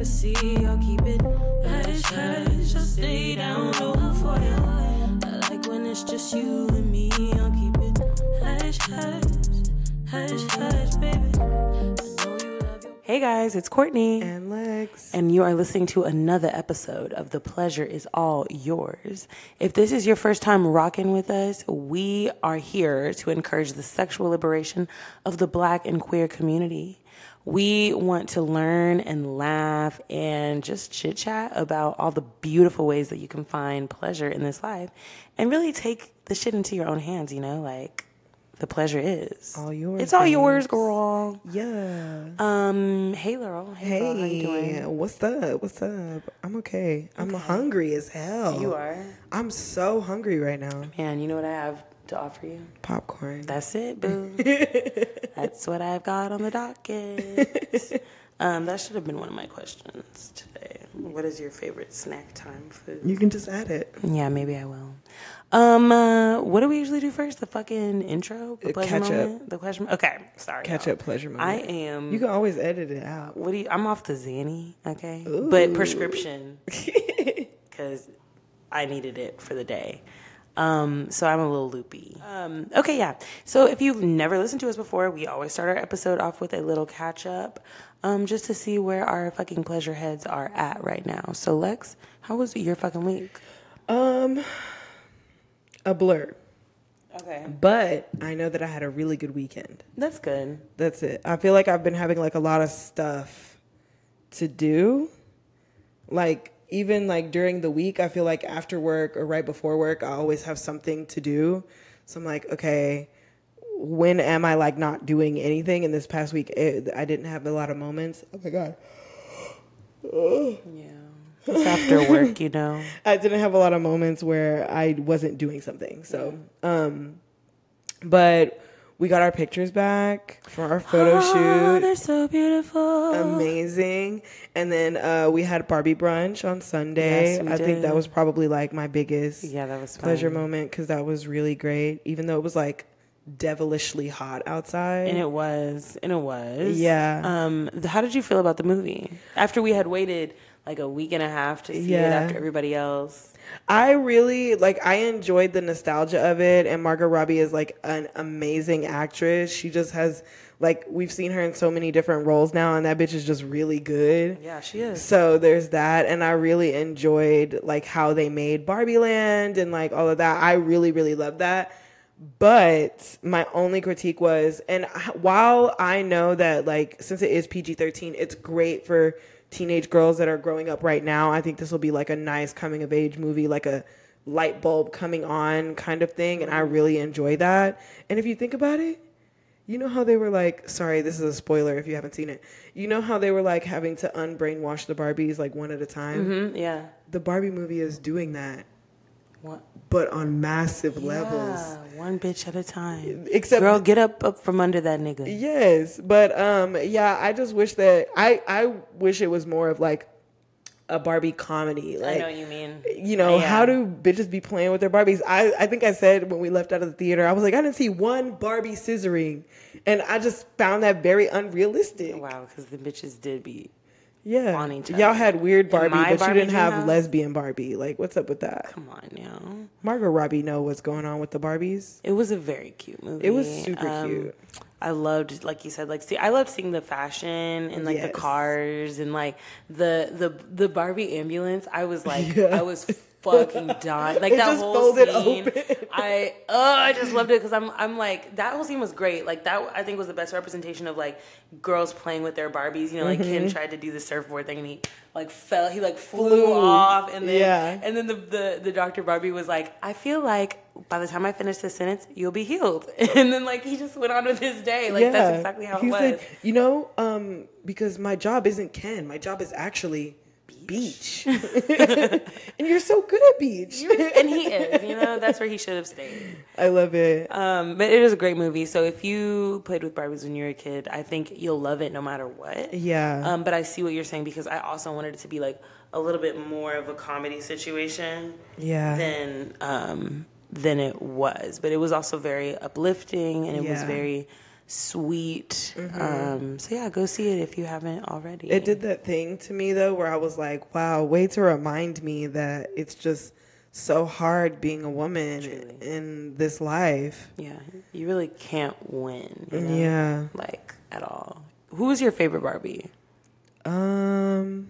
privacy. I'll keep it hush hush. I'll stay down low for you. I like when it's just you and me. I'll keep it hush hush, hush hush, baby. I know you love your Hey guys, it's Courtney. And Lex. and you are listening to another episode of The Pleasure is All Yours. If this is your first time rocking with us, we are here to encourage the sexual liberation of the black and queer community. We want to learn and laugh and just chit chat about all the beautiful ways that you can find pleasure in this life and really take the shit into your own hands, you know, like the pleasure is All yours, It's all yours, girl. Yeah. Um, hey Laurel. Hey, Laurel, how you doing? Hey, what's up? What's up? I'm okay. I'm hungry as hell. You are. I'm so hungry right now. Man, you know what I have to offer you? Popcorn. That's it, boo. That's what I've got on the docket. um, that should have been one of my questions today. What is your favorite snack time food? you can just add it. Yeah, maybe I will. Um, uh, what do we usually do first? The fucking intro, the Uh, pleasure catch up. moment, the pleasure. mo- Okay, sorry. Catch y'all. up pleasure moment. I am. You can always edit it out. What do you? I'm off the Zanny, okay, but prescription because I needed it for the day. Um, so I'm a little loopy. Um, okay, yeah. So if you've never listened to us before, we always start our episode off with a little catch up, um, just to see where our fucking pleasure heads are at right now. So Lex, how was your fucking week? Um, a blur. Okay, But I know that I had a really good weekend. that's good. That's it. I feel like I've been having like a lot of stuff to do. Like even like during the week, I feel like after work or right before work, I always have something to do. So I'm like, okay, when am I like not doing anything? And this past week, it, I didn't have a lot of moments. Oh my god, Yeah, it's after work, you know. I didn't have a lot of moments where I wasn't doing something. So, um, but we got our pictures back for our photo shoot. Oh, shoot. they're so beautiful. amazing. And then uh, we had Barbie brunch on Sunday. Yes, we I think that was probably like my biggest Yeah, that was pleasure fun. moment because that was really great. Even though it was like devilishly hot outside. And it was, and it was. Yeah. Um, how did you feel about the movie after we had waited like a week and a half to see it after everybody else? I really like. I enjoyed the nostalgia of it, and Margot Robbie is like an amazing actress. She just has like we've seen her in so many different roles now, and that bitch is just really good. Yeah, she is. So there's that, and I really enjoyed like how they made Barbie Land and like all of that. I really, really loved that. But my only critique was, and while I know that like since it is PG thirteen, it's great for teenage girls that are growing up right now. I think this will be like a nice coming of age movie, like a light bulb coming on kind of thing, and I really enjoy that. And if you think about it, you know how they were like, sorry, this is a spoiler if you haven't seen it. You know how they were like having to unbrainwash the Barbies like one at a time? Mhm, yeah. The Barbie movie is doing that, What? but on massive levels. Yeah, one bitch at a time. Except Girl, get up, up from under that nigga. Yes, but um yeah, I just wish that I I wish it was more of like a Barbie comedy. Like I know what you mean. you know, Yeah. how do bitches be playing with their Barbies? I, I think I said when we left out of the theater, I was like, I didn't see one Barbie scissoring. And I just found that very unrealistic. Wow, because the bitches did be. Yeah. Y'all had weird Barbie, but Barbie you didn't have house? lesbian Barbie. Like, what's up with that? Come on, now. Margot Robbie know what's going on with the Barbies. It was a very cute movie. It was super um, cute. I loved, like you said, like see, I loved seeing the fashion and like the cars and like the the the Barbie ambulance. I was like, Yeah. I was fucking dying. Like It that whole scene. I oh, I just loved it because I'm I'm like that whole scene was great. Like that I think was the best representation of like girls playing with their Barbies. You know, like Ken Mm-hmm. tried to do the surfboard thing and he like fell. He like flew, Flew. off and then Yeah. and then the, the the Dr. Barbie was like, I feel like by the time I finish this sentence, you'll be healed. And then like he just went on with his day. Like that's exactly how it was. said, you know, um, because my job isn't Ken. My job is actually beach. and you're so good at beach. and he is, you know, that's where he should have stayed. I love it. Um, but it is a great movie. So if you played with Barbies when you were a kid, I think you'll love it no matter what. Yeah. Um, but I see what you're saying because I also wanted it to be like a little bit more of a comedy situation Yeah. than um, than it was. But it was also very uplifting and it was very sweet. Um, so yeah, go see it if you haven't already. Mm-hmm. It did that thing to me though, where I was like, "Wow, way to remind me that it's just so hard being a woman Truly. in this life." Yeah, you really can't win. You know? Yeah. like at all. Who was your favorite Barbie? Um,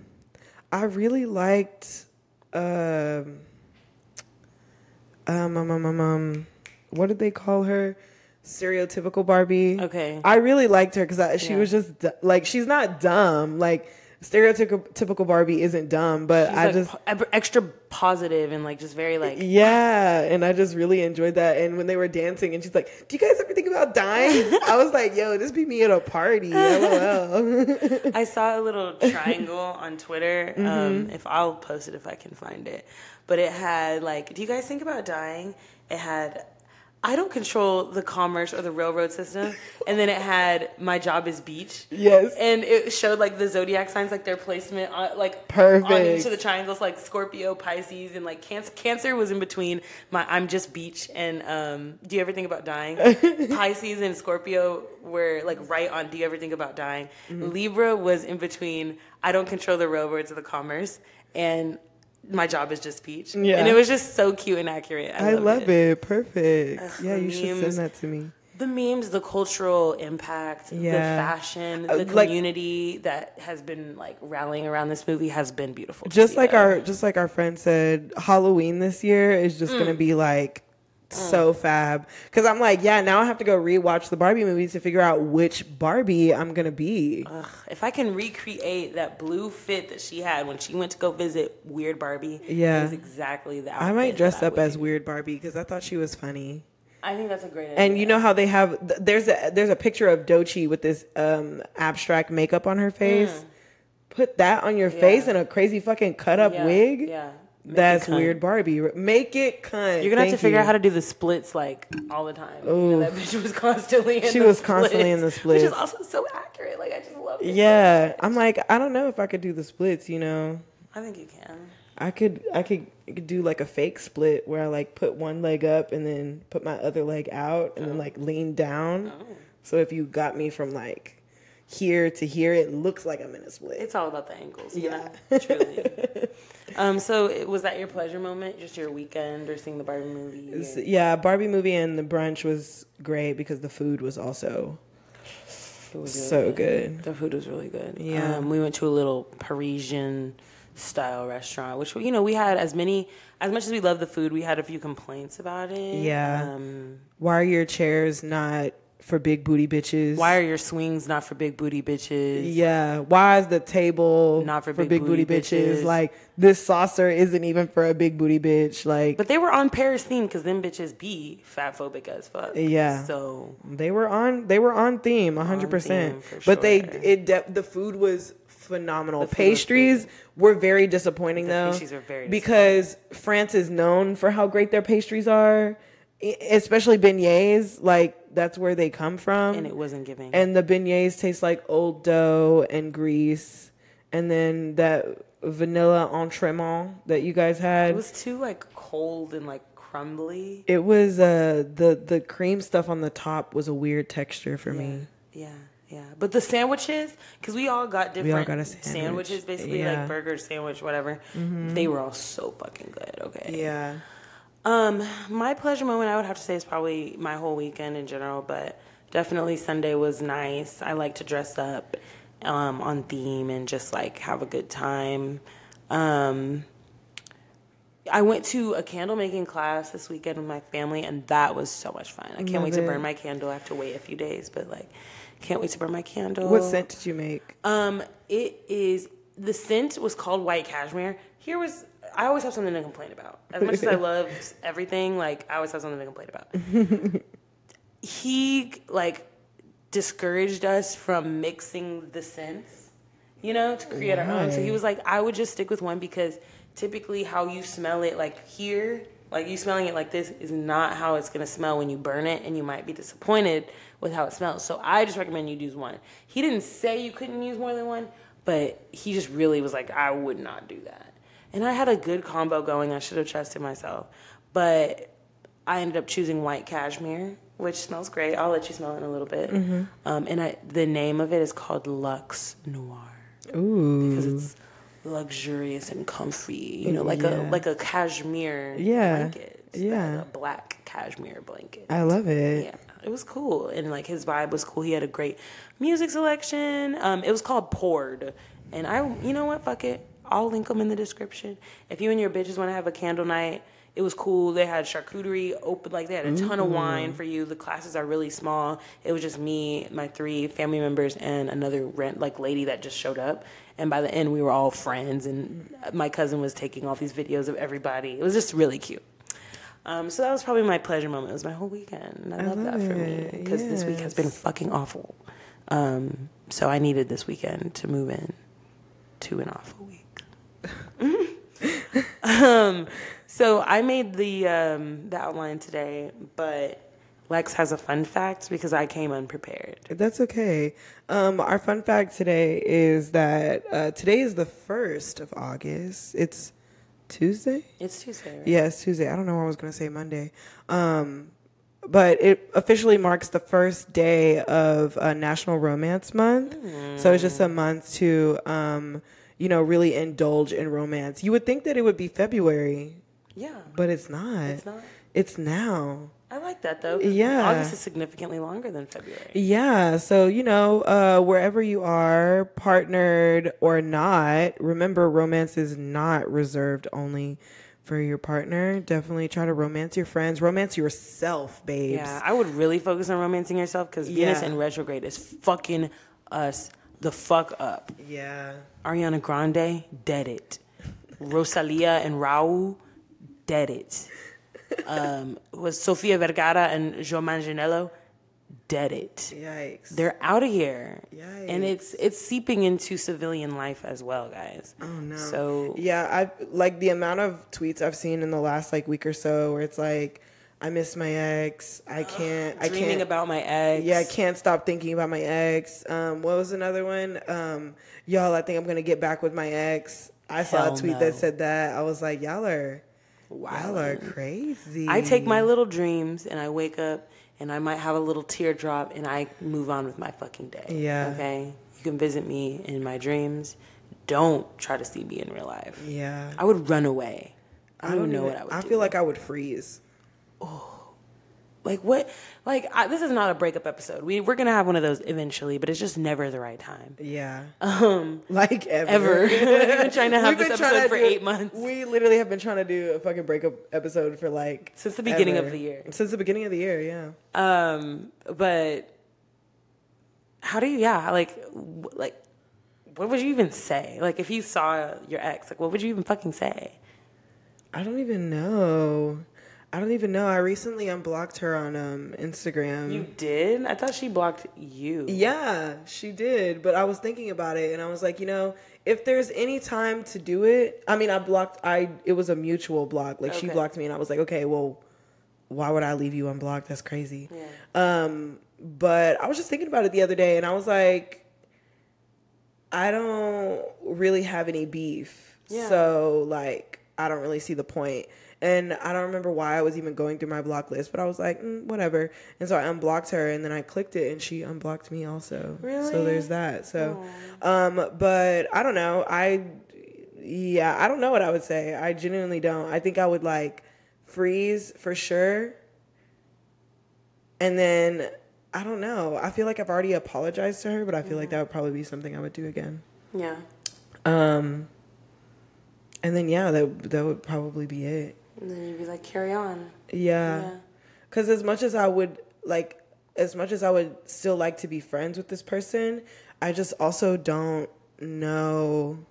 I really liked um, um, um, um, um, um, what did they call her? Stereotypical Barbie. Okay. I really liked her because she Yeah. was just like she's not dumb. Like stereotypical Barbie isn't dumb, but She's I like just po- extra positive and like just very like yeah, and I just really enjoyed that. And when they were dancing, and she's like, "Do you guys ever think about dying?" I was like, "Yo, this be me at a party." LOL. I saw a little triangle on Twitter. Um, Mm-hmm. if I'll post it if I can find it, but it had like, do you guys think about dying? It had, I don't control the commerce or the railroad system, and then it had my job is beach. Yes. and it showed like the zodiac signs, like their placement, on, like on Perfect. each of the triangles, like Scorpio, Pisces, and like Cancer. Cancer was in between my I'm just beach and um. Do you ever think about dying? Pisces and Scorpio were like right on. Do you ever think about dying? Mm-hmm. Libra was in between. I don't control the railroads or the commerce, and my job is just peach. Yeah. and it was just so cute and accurate. I, I love it. Perfect. Ugh, yeah, the you should send that to me. the memes, the cultural impact, the Yeah. fashion, Uh, the like- community that has been like rallying around this movie has been beautiful. Just like our just like our friend said, Halloween this year is just Mm. gonna be like so fab. Because I'm like, yeah, now I have to go rewatch the Barbie movies to figure out which Barbie I'm gonna be. Ugh, if I can recreate that blue fit that she had when she went to go visit Weird Barbie, Yeah. that is exactly the. I might dress up as. Weird Barbie because I thought she was funny. I think that's a great idea. And you know how they have there's a there's a picture of Dochi with this um abstract makeup on her face. Put that on your face Mm. Yeah. and a crazy fucking cut up Yeah, wig. Yeah, Make That's weird Barbie. Make it cunt. You're gonna have to figure you. out how to do the splits like all the time. Know, that bitch was constantly. In She the was constantly in the which splits. is also so accurate. Like I just love it. Yeah, I'm like, I don't know if I could do the splits. You know, I think you can. I could, I could, could do like a fake split where I like put one leg up and then put my other leg out and then oh. like lean down. Oh. So if you got me from like here to here, it looks like I'm in a split. It's all about the angles. Yeah. know? truly. um. So it- was that your pleasure moment? Just your weekend or seeing the Barbie movie? Or- yeah, Barbie movie and the brunch was great because the food was also It was really so good. The food was really good. Yeah. Um, we went to a little Parisian style restaurant, which you know we had as many as much as we love the food, we had a few complaints about it. Yeah. Um, Why are your chairs not for big booty bitches? why are your swings not for big booty bitches? Yeah. Why is the table Not for for big big, booty, booty bitches? bitches. Like this saucer isn't even for a big booty bitch. Like But they were on Paris theme because them bitches be fat phobic as fuck. Yeah. So they were on they were on theme hundred percent. But they it de- the food was phenomenal. The pastries were very disappointing The though. pastries were very because France is known for how great their pastries are, especially beignets. Like that's where they come from. and it wasn't giving. and the beignets taste like old dough and grease, and then that vanilla entremet that you guys had. it was too like cold and like crumbly. It was uh the the cream stuff on the top was a weird texture for me. Yeah, yeah. But the sandwiches, because we all got different all got sandwich. sandwiches, basically Yeah. Mm-hmm. like burger, sandwich, whatever. They were all so fucking good. Okay. Yeah. Um, my pleasure moment, I would have to say, is probably my whole weekend in general, but definitely Sunday was nice. I like to dress up um, on theme and just like have a good time. Um, I went to a candle making class this weekend with my family, and that was so much fun. I can't Love wait to it. burn my candle. I have to wait a few days, but like, can't wait to burn my candle. What scent did you make? Um, it is the scent was called white cashmere. Here was I always have something to complain about. As much as I love everything, like I always have something to complain about. he like discouraged us from mixing the scents, you know, to create our own. So he was like, I would just stick with one because typically how you smell it, like here, like you smelling it like this, is not how it's gonna smell when you burn it, and you might be disappointed with how it smells. So I just recommend you use one. He didn't say you couldn't use more than one, but he just really was like, I would not do that. And I had a good combo going. I should have trusted myself, but I ended up choosing white cashmere, which smells great. I'll let you smell it in a little bit. Mm-hmm. Um, and I, the name of it is called Lux Noir Ooh. because it's luxurious and comfy. You know, like a like a cashmere Yeah. blanket. Yeah. like a black cashmere blanket. I love it. Yeah, it was cool, and like his vibe was cool. He had a great music selection. Um, it was called Poured, and I, you know what, fuck it, I'll link them in the description. If you and your bitches want to have a candle night, it was cool. They had charcuterie open, like they had a ton of wine for you. The classes are really small. It was just me, my three family members, and another rent like lady that just showed up. And by the end, we were all friends, and my cousin was taking all these videos of everybody. It was just really cute. Um, so that was probably my pleasure moment. It was my whole weekend. And I, love, that love for me because this week has been fucking awful. Um, so I needed this weekend to move in to an awful week. Um, so I made the um, the outline today, but Lex has a fun fact because I came unprepared. That's okay. Um, our fun fact today is that uh, today is the first of August. It's Tuesday. It's Tuesday, right? Yeah, it's Tuesday. I don't know why I was going to say Monday. Um, but it officially marks the first day of uh, National Romance Month. So it's just a month to, um, you know, really indulge in romance. You would think that it would be February, Yeah. but it's not. It's not. It's now. I like that though. Yeah. August is significantly longer than February. Yeah, so you know, uh, wherever you are, partnered or not, remember romance is not reserved only for your partner. Definitely try to romance your friends, romance yourself, babes. Yeah, I would really focus on romancing yourself because Venus Yeah. in retrograde is fucking us the fuck up. Yeah. Ariana Grande, dead it. Rosalia and Rauw, dead it. Um, was Sofia Vergara and Joe Manganiello, dead it. Yikes. They're out of here, and it's it's seeping into civilian life as well, guys. Oh no. So yeah, I like the amount of tweets I've seen in the last like week or so where it's like, I miss my ex. I can't. I dreaming can't. about my ex. Yeah, I can't stop thinking about my ex. Um, what was another one? Um, y'all, I think I'm gonna get back with my ex. I saw Hell a tweet no. that said that. I was like, y'all are, y'all are crazy. I take my little dreams and I wake up and I might have a little teardrop and I move on with my fucking day. Yeah. Okay. You can visit me in my dreams. Don't try to see me in real life. Yeah. I would run away. I don't, even know even- what I would I do. feel like I would freeze. Like what? Like I, this is not a breakup episode. We we're gonna have one of those eventually, but it's just never the right time. Yeah. Um, Like ever. ever. We've been trying to have We've this episode for do- eight months. We literally have been trying to do a fucking breakup episode for like Since the beginning of the year. Since the beginning of the year, yeah. Um, but how do you? Yeah, like, like, what would you even say? Like, if you saw your ex, like, what would you even fucking say? I don't even know. I don't even know. I recently unblocked her on um Instagram. You did? I thought she blocked you. Yeah, she did. But I was thinking about it and I was like, you know, if there's any time to do it, I mean, I blocked, I, it was a mutual block. Like she blocked me and I was like, okay, well, why would I leave you unblocked? That's crazy. Yeah. Um, but I was just thinking about it the other day and I was like, I don't really have any beef. Yeah. So, like, I don't really see the point. And I don't remember why I was even going through my block list, but I was like, mm, whatever. And so I unblocked her and then I clicked it and she unblocked me also. Really? So there's that. So, um, but I don't know. I, yeah, I don't know what I would say. I genuinely don't. I think I would like freeze for sure. And then I don't know. I feel like I've already apologized to her, but I feel like that would probably be something I would do again. Yeah. Um, and then yeah, that that would probably be it. And then you'd be like, carry on. Yeah. Yeah. Because as much as I would like, as much as I would still like to be friends with this person, I just also don't know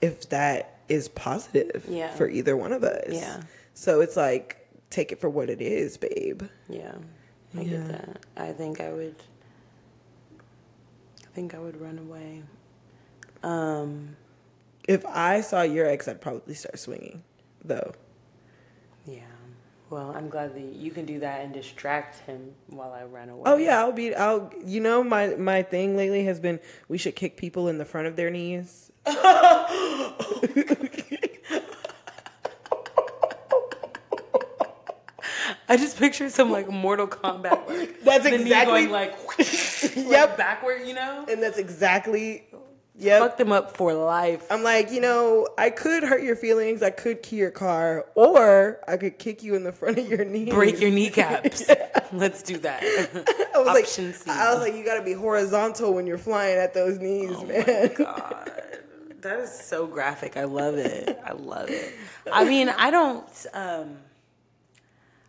if that is positive Yeah. for either one of us. Yeah. So it's like, take it for what it is, babe. Yeah. I Yeah. get that. I think I would. I think I would run away. Um. If I saw your ex, I'd probably start swinging, though. Yeah. Well, I'm glad that you can do that and distract him while I run away. Oh yeah, I'll be. I'll. You know, my my thing lately has been we should kick people in the front of their knees. I just picture some like Mortal Kombat. Like, That's the knee exactly- going like, Yep. yep, backward. You know, And that's exactly. Yep. fuck them up for life. I'm like, you know, I could hurt your feelings. I could key your car, or I could kick you in the front of your knee. Break your kneecaps. Let's do that. I was Option like, C. I was like, you got to be horizontal when you're flying at those knees, Oh man. God, that is so graphic. I love it. I love it. I mean, I don't. um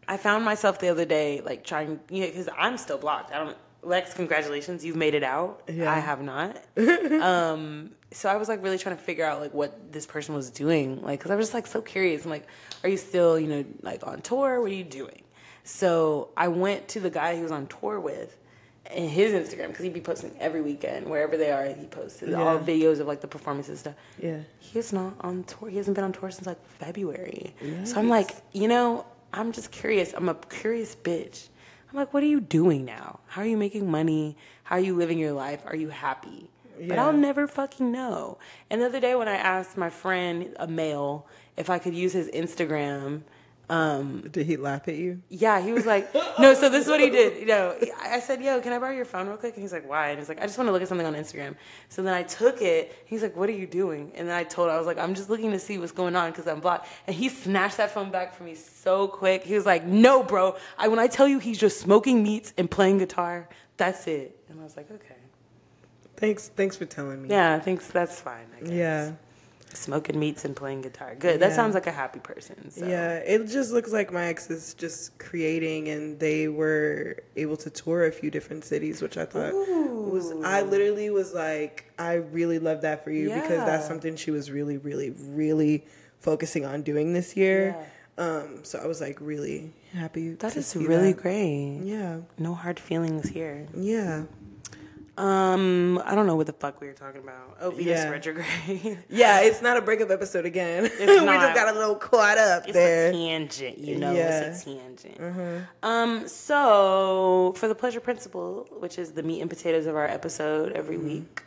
I found myself the other day like trying, you know, because I'm still blocked. I don't. Lex, congratulations, you've made it out. Yeah. I have not. um, so I was like really trying to figure out like what this person was doing, like because I was just like so curious. I'm like, are you still, you know, like on tour? What are you doing? So I went to the guy he was on tour with, and his Instagram because he'd be posting every weekend wherever they are. He posted all videos of like the performances and stuff. Yeah. He's not on tour. He hasn't been on tour since like February. So I'm like, you know, I'm just curious. I'm a curious bitch. I'm like, what are you doing now? How are you making money? How are you living your life? Are you happy? But I'll never fucking know. And the other day when I asked my friend, a male, if I could use his Instagram, um, Did he laugh at you? yeah, he was like, no. So this is what he did. You know, I said, "Yo, can I borrow your phone real quick?" And he's like, "Why?" And he's like, "I just want to look at something on Instagram." So then I took it. He's like, "What are you doing?" And then I told him, I was like, "I'm just looking to see what's going on because I'm blocked." And he snatched that phone back from me so quick. He was like, "No, bro. I when I tell you he's just smoking meats and playing guitar, that's it." And I was like, "Okay, Thanks. Thanks for telling me. yeah, Thanks. that's fine." I guess. Yeah. Smoking meats and playing guitar. Good. That Yeah. sounds like a happy person. So. Yeah, it just looks like my ex is just creating, and they were able to tour a few different cities, which I thought was. I literally was like, I really love that for you because that's something she was really, really, really focusing on doing this year. Um, so I was like really happy. That is really that. great. Yeah, No hard feelings here. yeah, Um, I don't know what the fuck we were talking about. Oh, Venus Yeah. retrograde. yeah. It's not a breakup episode again. we not. just got a little caught up it's there. a tangent, you know. Yeah. It's a tangent. Um, so for the pleasure principle, which is the meat and potatoes of our episode every week,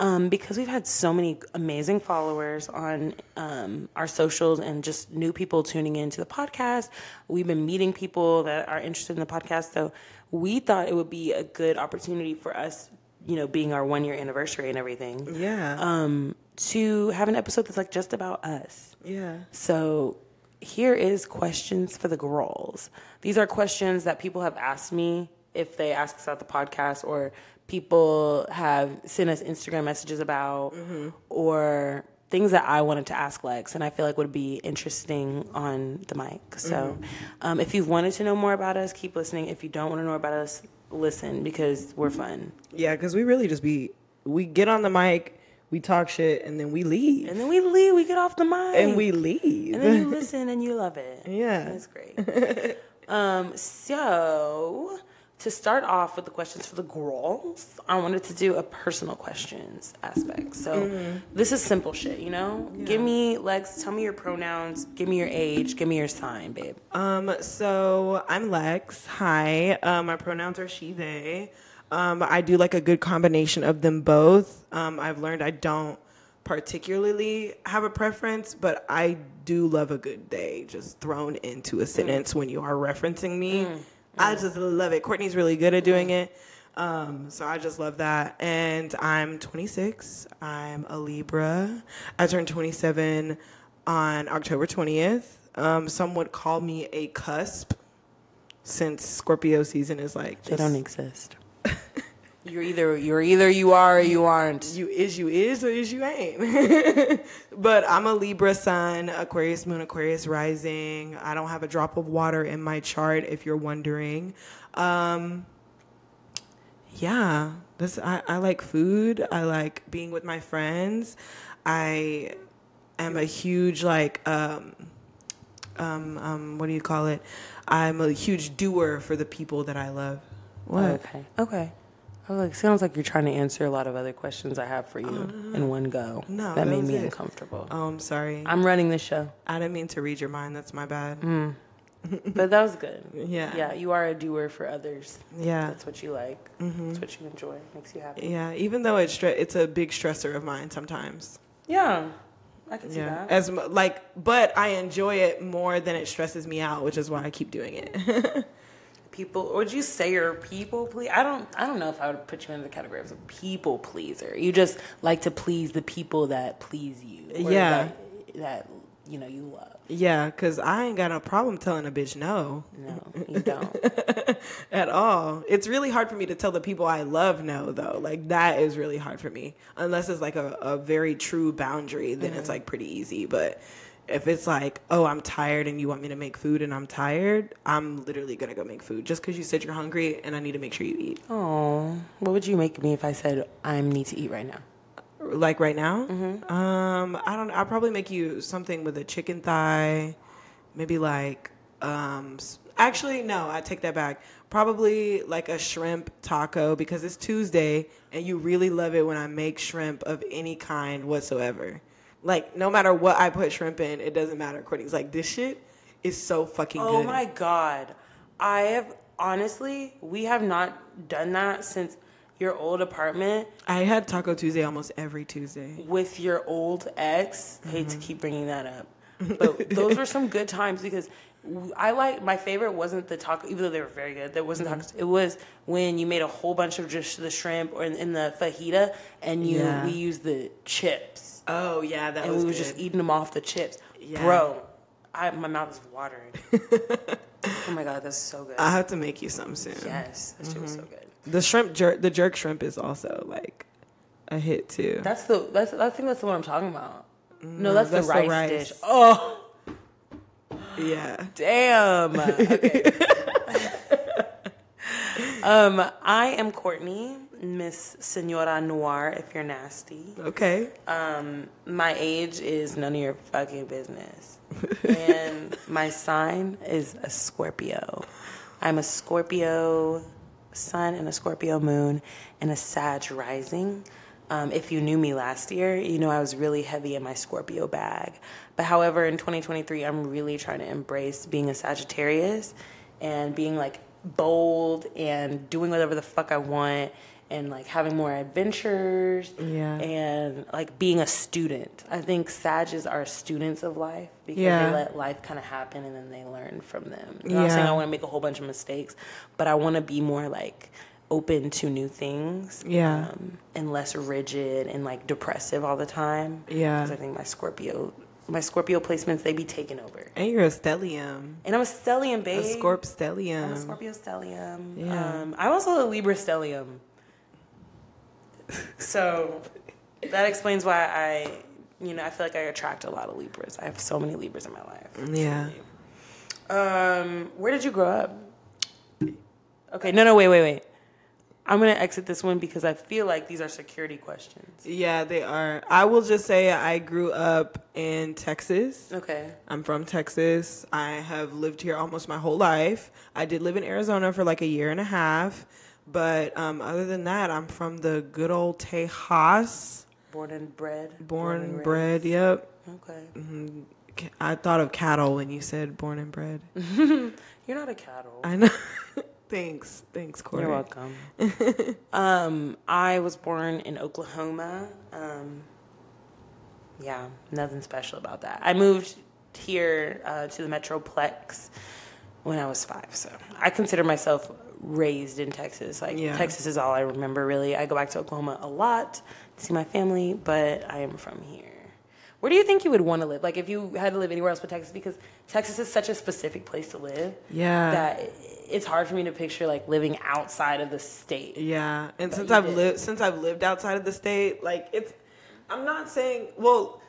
um, because we've had so many amazing followers on um, our socials and just new people tuning into the podcast. We've been meeting people that are interested in the podcast, so we thought it would be a good opportunity for us, you know, being our one year anniversary and everything, yeah, um, to have an episode that's like just about us. yeah. So here is questions for the girls. These are questions that people have asked me if they ask us about the podcast or people have sent us Instagram messages about or things that I wanted to ask Lex and I feel like would be interesting on the mic. So um, if you've wanted to know more about us, keep listening. If you don't want to know about us, listen because we're fun. Yeah, because we really just be we get on the mic, we talk shit, and then we leave, And then we leave, we get off the mic. and we leave. And then you listen and you love it. Yeah. That's great. um, so to start off with the questions for the girls, I wanted to do a personal questions aspect. So Mm-hmm. this is simple shit, you know? Give me Lex, tell me your pronouns, give me your age, give me your sign, babe. um, so I'm Lex. Hi. Um, my pronouns are she, they. Um, I do like a good combination of them both. Um, I've learned I don't particularly have a preference, but I do love a good day just thrown into a sentence when you are referencing me. I just love it. Courtney's really good at doing it. Um, so I just love that. And I'm 26. I'm a Libra. I turned 27 on October 20th. Um, some would call me a cusp since Scorpio season is like They don't exist. you're either you're either you are or you aren't. you is you is or is you ain't. but I'm a Libra sun, Aquarius moon, Aquarius rising. I don't have a drop of water in my chart if you're wondering. Um, yeah, this I, I like food. I like being with my friends. I am a huge like um um um what do you call it? I'm a huge doer for the people that I love. What? Okay. Okay. I was like, sounds like you're trying to answer a lot of other questions I have for you in uh, one go. No, that, that made me it. uncomfortable. Oh, I'm sorry. I'm running the show, I didn't mean to read your mind. That's my bad. Mm. but that was good. Yeah. Yeah, you are a doer for others. Yeah. That's what you like. Mm-hmm. That's what you enjoy. Makes you happy. Yeah. Even though it's stre- it's a big stressor of mine sometimes. Yeah. I can see Yeah, that. as like, but I enjoy it more than it stresses me out, which is why I keep doing it. people would you say you're people please i don't i don't know if i would put you in the category of a people pleaser you just like to please the people that please you or Yeah. that, that you know you love yeah, because I ain't got no problem telling a bitch no no you don't at all. It's really hard for me to tell the people I love no, though. Like, that is really hard for me. Unless it's like a, a very true boundary, then it's mm-hmm. like pretty easy. But if it's like, oh, I'm tired and you want me to make food and I'm tired, I'm literally gonna go make food just because you said you're hungry and I need to make sure you eat. oh what would you make me if i said i need to eat right now like right now? Hmm. um i don't i'll probably make you something with a chicken thigh maybe like um actually no i take that back. Probably like a shrimp taco because it's tuesday and you really love it when i make shrimp of any kind whatsoever like no matter what i put shrimp in it doesn't matter courtney's like this shit is so fucking oh good Oh my god i have honestly we have not done that since your old apartment i had taco tuesday almost every tuesday with your old ex. Hate to mm-hmm. keep bringing that up, but those were some good times because I like my favorite wasn't the taco, even though they were very good. That wasn't mm-hmm. tacos. It was when you made a whole bunch of just the shrimp or in, in the fajita, and you Yeah. we used the chips, oh yeah that and was we were just eating them off the chips, Yeah. bro. I my mouth is watering. oh my god, that's so good. i have to make you some soon yes, that shit was so good. The shrimp jerk, the jerk shrimp is also like a hit too. That's the that's I think that's the one I'm talking about. No, that's, that's the the rice, rice. dish. Oh. yeah. Damn. Okay. um, I am Courtney, Miss Senora Noir, if you're nasty. Okay. Um, my age is none of your fucking business. and my sign is a Scorpio. I'm a Scorpio sun and a Scorpio moon and a Sag rising. Um, if you knew me last year, you know I was really heavy in my Scorpio bag. But however, in 2023, I'm really trying to embrace being a Sagittarius and being like bold and doing whatever the fuck I want and like having more adventures Yeah. and like being a student. I think Sages are students of life because Yeah. they let life kind of happen and then they learn from them. I'm saying I want to make a whole bunch of mistakes, but I want to be more like open to new things. Yeah. Um, and less rigid and like depressive all the time. Yeah. Because I think my Scorpio, my Scorpio placements, they be taken over. And you're a stellium. And I'm a stellium, A babe. scorp I'm a stellium. Scorpio stellium. Yeah. Um, I'm also a Libra stellium. So that explains why I, you know, I feel like I attract a lot of Libras. I have so many Libras in my life. Yeah. Um, where did you grow up? Okay, no, no, wait, wait, wait. I'm gonna exit this one because I feel like these are security questions. Yeah, they are. I will just say I grew up in Texas. Okay. I'm from Texas. I have lived here almost my whole life. I did live in Arizona for like a year and a half. But um, other than that, I'm from the good old Tejas. Born and bred. Born, and and bred, yep. Okay. I thought of cattle when you said born and bred. You're not a cattle. I know. thanks. Thanks, Corey. You're welcome. um, I was born in Oklahoma. Um, yeah, nothing special about that. I moved here uh, to the Metroplex when I was five, so I consider myself raised in Texas. Like Yeah. Texas is all I remember really. I go back to Oklahoma a lot to see my family, but I am from here. Where do you think you would want to live? Like if you had to live anywhere else but Texas, because Texas is such a specific place to live Yeah. that it's hard for me to picture like living outside of the state. Yeah, and since I've lived since I've lived outside of the state, like it's I'm not saying well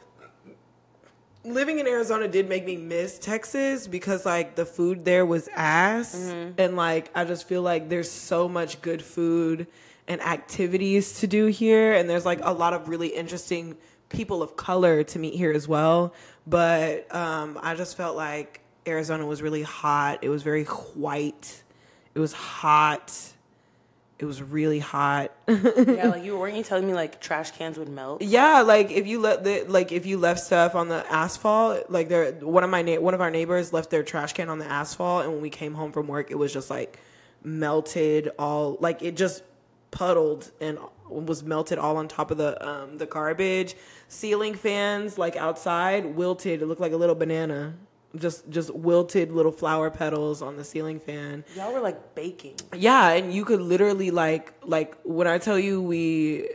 living in Arizona did make me miss Texas because like the food there was ass Mm-hmm. and like I just feel like there's so much good food and activities to do here and there's like a lot of really interesting people of color to meet here as well, but um I just felt like Arizona was really hot. It was very white. It was hot. It was really hot. yeah, like you weren't you telling me like trash cans would melt? yeah, like if you let the like if you left stuff on the asphalt, like there one of my na- one of our neighbors left their trash can on the asphalt, and when we came home from work, it was just like melted all like it just puddled and was melted all on top of the um, the garbage. Ceiling fans like outside wilted. It looked like a little banana. Just just wilted little flower petals on the ceiling fan. Y'all were like baking. Yeah, and you could literally like like when I tell you we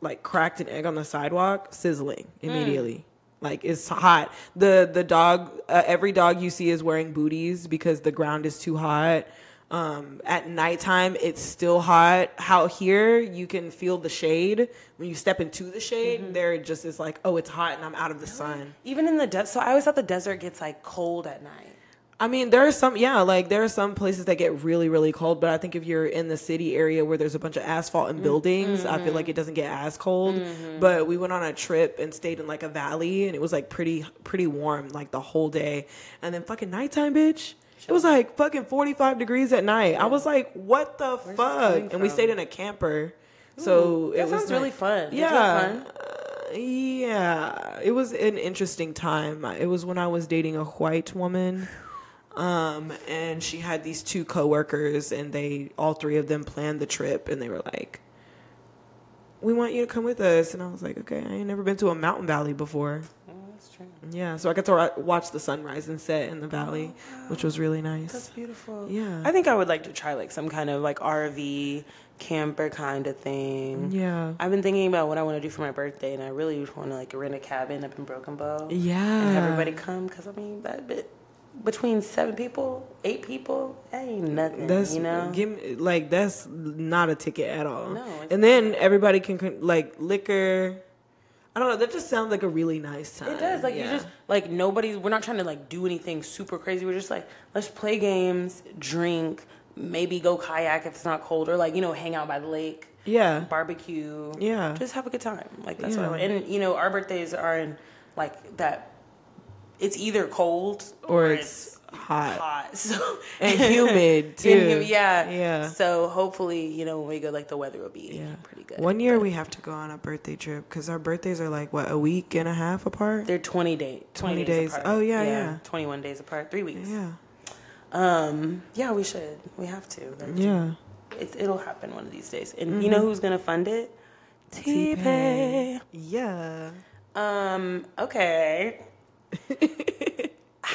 like cracked an egg on the sidewalk, sizzling immediately. Like it's hot. The the dog uh, every dog you see is wearing booties because the ground is too hot. Um, at nighttime, it's still hot. How here you can feel the shade when you step into the shade. Mm-hmm. There, it just is like, oh, it's hot, and I'm out of the sun. Even in the desert. So I always thought the desert gets like cold at night. I mean, there are some, yeah, like there are some places that get really, really cold. But I think if you're in the city area where there's a bunch of asphalt and mm, buildings, I feel mm-hmm. like it doesn't get as cold. Mm-hmm. But we went on a trip and stayed in like a valley, and it was like pretty, pretty warm like the whole day. And then fucking nighttime, bitch. It was like fucking 45 degrees at night. I was like, what the this fuck? And we stayed in a camper. So that it was really like- fun. Did you have Yeah. fun? Uh, yeah. It was an interesting time. It was when I was dating a white woman. Um, and she had these two coworkers, and they all three of them planned the trip, and they were like, "We want you to come with us." And I was like, "Okay, I ain't never been to a mountain valley before." Oh, true. Yeah, so I got to watch the sunrise and set in the valley, oh, which was really nice. That's beautiful. Yeah. I think I would like to try like some kind of like RV camper kind of thing. Yeah. I've been thinking about what I want to do for my birthday, and I really want to like rent a cabin up in Broken Bow. Yeah. And everybody come because I mean that bit between seven people, eight people, that ain't nothing. That's you know. give me, like that's not a ticket at all. No, and then everybody can like liquor. I don't know. That just sounds like a really nice time. It does. Like Yeah. you just like nobody's. We're not trying to like do anything super crazy. We're just like let's play games, drink, maybe go kayak if it's not cold, or like you know hang out by the lake, yeah, barbecue. Yeah. just have a good time. Like that's what I want. And you know our birthdays are in like that. It's either cold or it's hot hot. So and humid too. hum- yeah, yeah. So hopefully, you know, when we go, like the weather will be Yeah. pretty good. One year we have to go on a birthday trip because our birthdays are like what a week and a half apart. They're twenty day, 20 days. apart. Oh, yeah, yeah. Twenty one days apart, three weeks. yeah, Um, yeah, we should. We have to. Like, yeah. It, it'll happen one of these days. And Mm-hmm. you know who's gonna fund it? TPAY. Yeah. Um. Okay.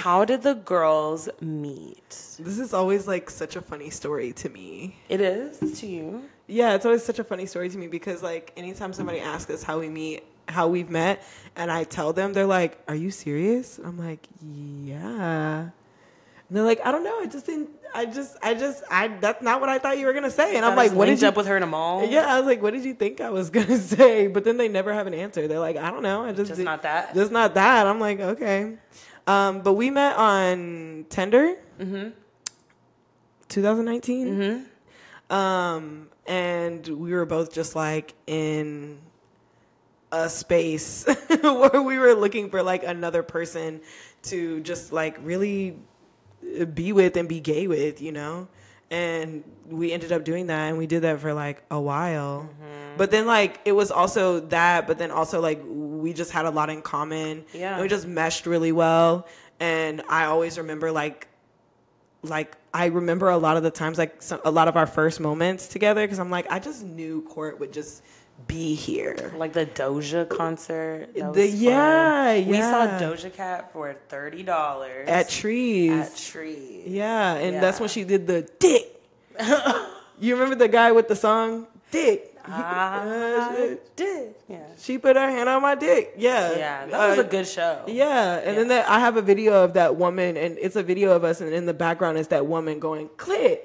How did the girls meet? This is always like such a funny story to me. It is to you. Yeah, it's always such a funny story to me because like anytime somebody asks us how we meet, how we've met, and I tell them, they're like, "Are you serious?" I'm like, "Yeah." And they're like, "I don't know. I just didn't. I just, I just, I. That's not what I thought you were gonna say." And I'm like, "What did you?" up with her in a mall? Yeah, I was like, "What did you think I was gonna say?" But then they never have an answer. They're like, "I don't know. I just, Just did- not that? Just not that." I'm like, "Okay." Um, but we met on Tinder. Mm-hmm. 2019. Mm-hmm. Um, and we were both just like in a space where we were looking for like another person to just like really be with and be gay with, you know? And we ended up doing that and we did that for like a while. Mm-hmm. But then like it was also that, but then also like we just had a lot in common. Yeah. And we just meshed really well. And I always remember like like I remember a lot of the times like some, a lot of our first moments together because I'm like I just knew Court would just be here. Like the Doja concert. The- fun. yeah, We saw. Doja Cat for thirty dollars At trees. At trees. yeah, and that's when she did the dick. you remember the guy with the song Dick? I did. Yeah. She put her hand on my dick. Yeah. Yeah. That was Uh, a good show. Yeah, and then that, I have a video of that woman, and it's a video of us, and in the background is that woman going clit.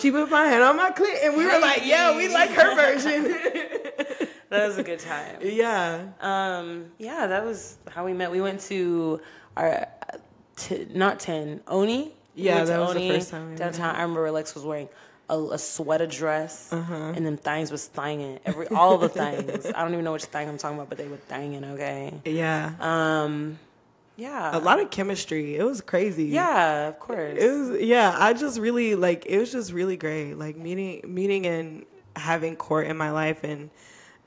She put my hand on my clit, and we were like, "Yeah, we like her version." That was a good time. yeah, Um, yeah, that was how we met. We went to our t- not ten Oni. Yeah, to that was the first time we met. downtown. I remember Alex was wearing a, a sweater dress, Uh-huh. and then things was thanging. Every all the things. I don't even know which thing I'm talking about, but they were thanging. Okay. yeah. Um, yeah. a lot of chemistry. It was crazy. Yeah, of course. It was yeah, I just really like it was just really great. Like meeting meeting and having court in my life and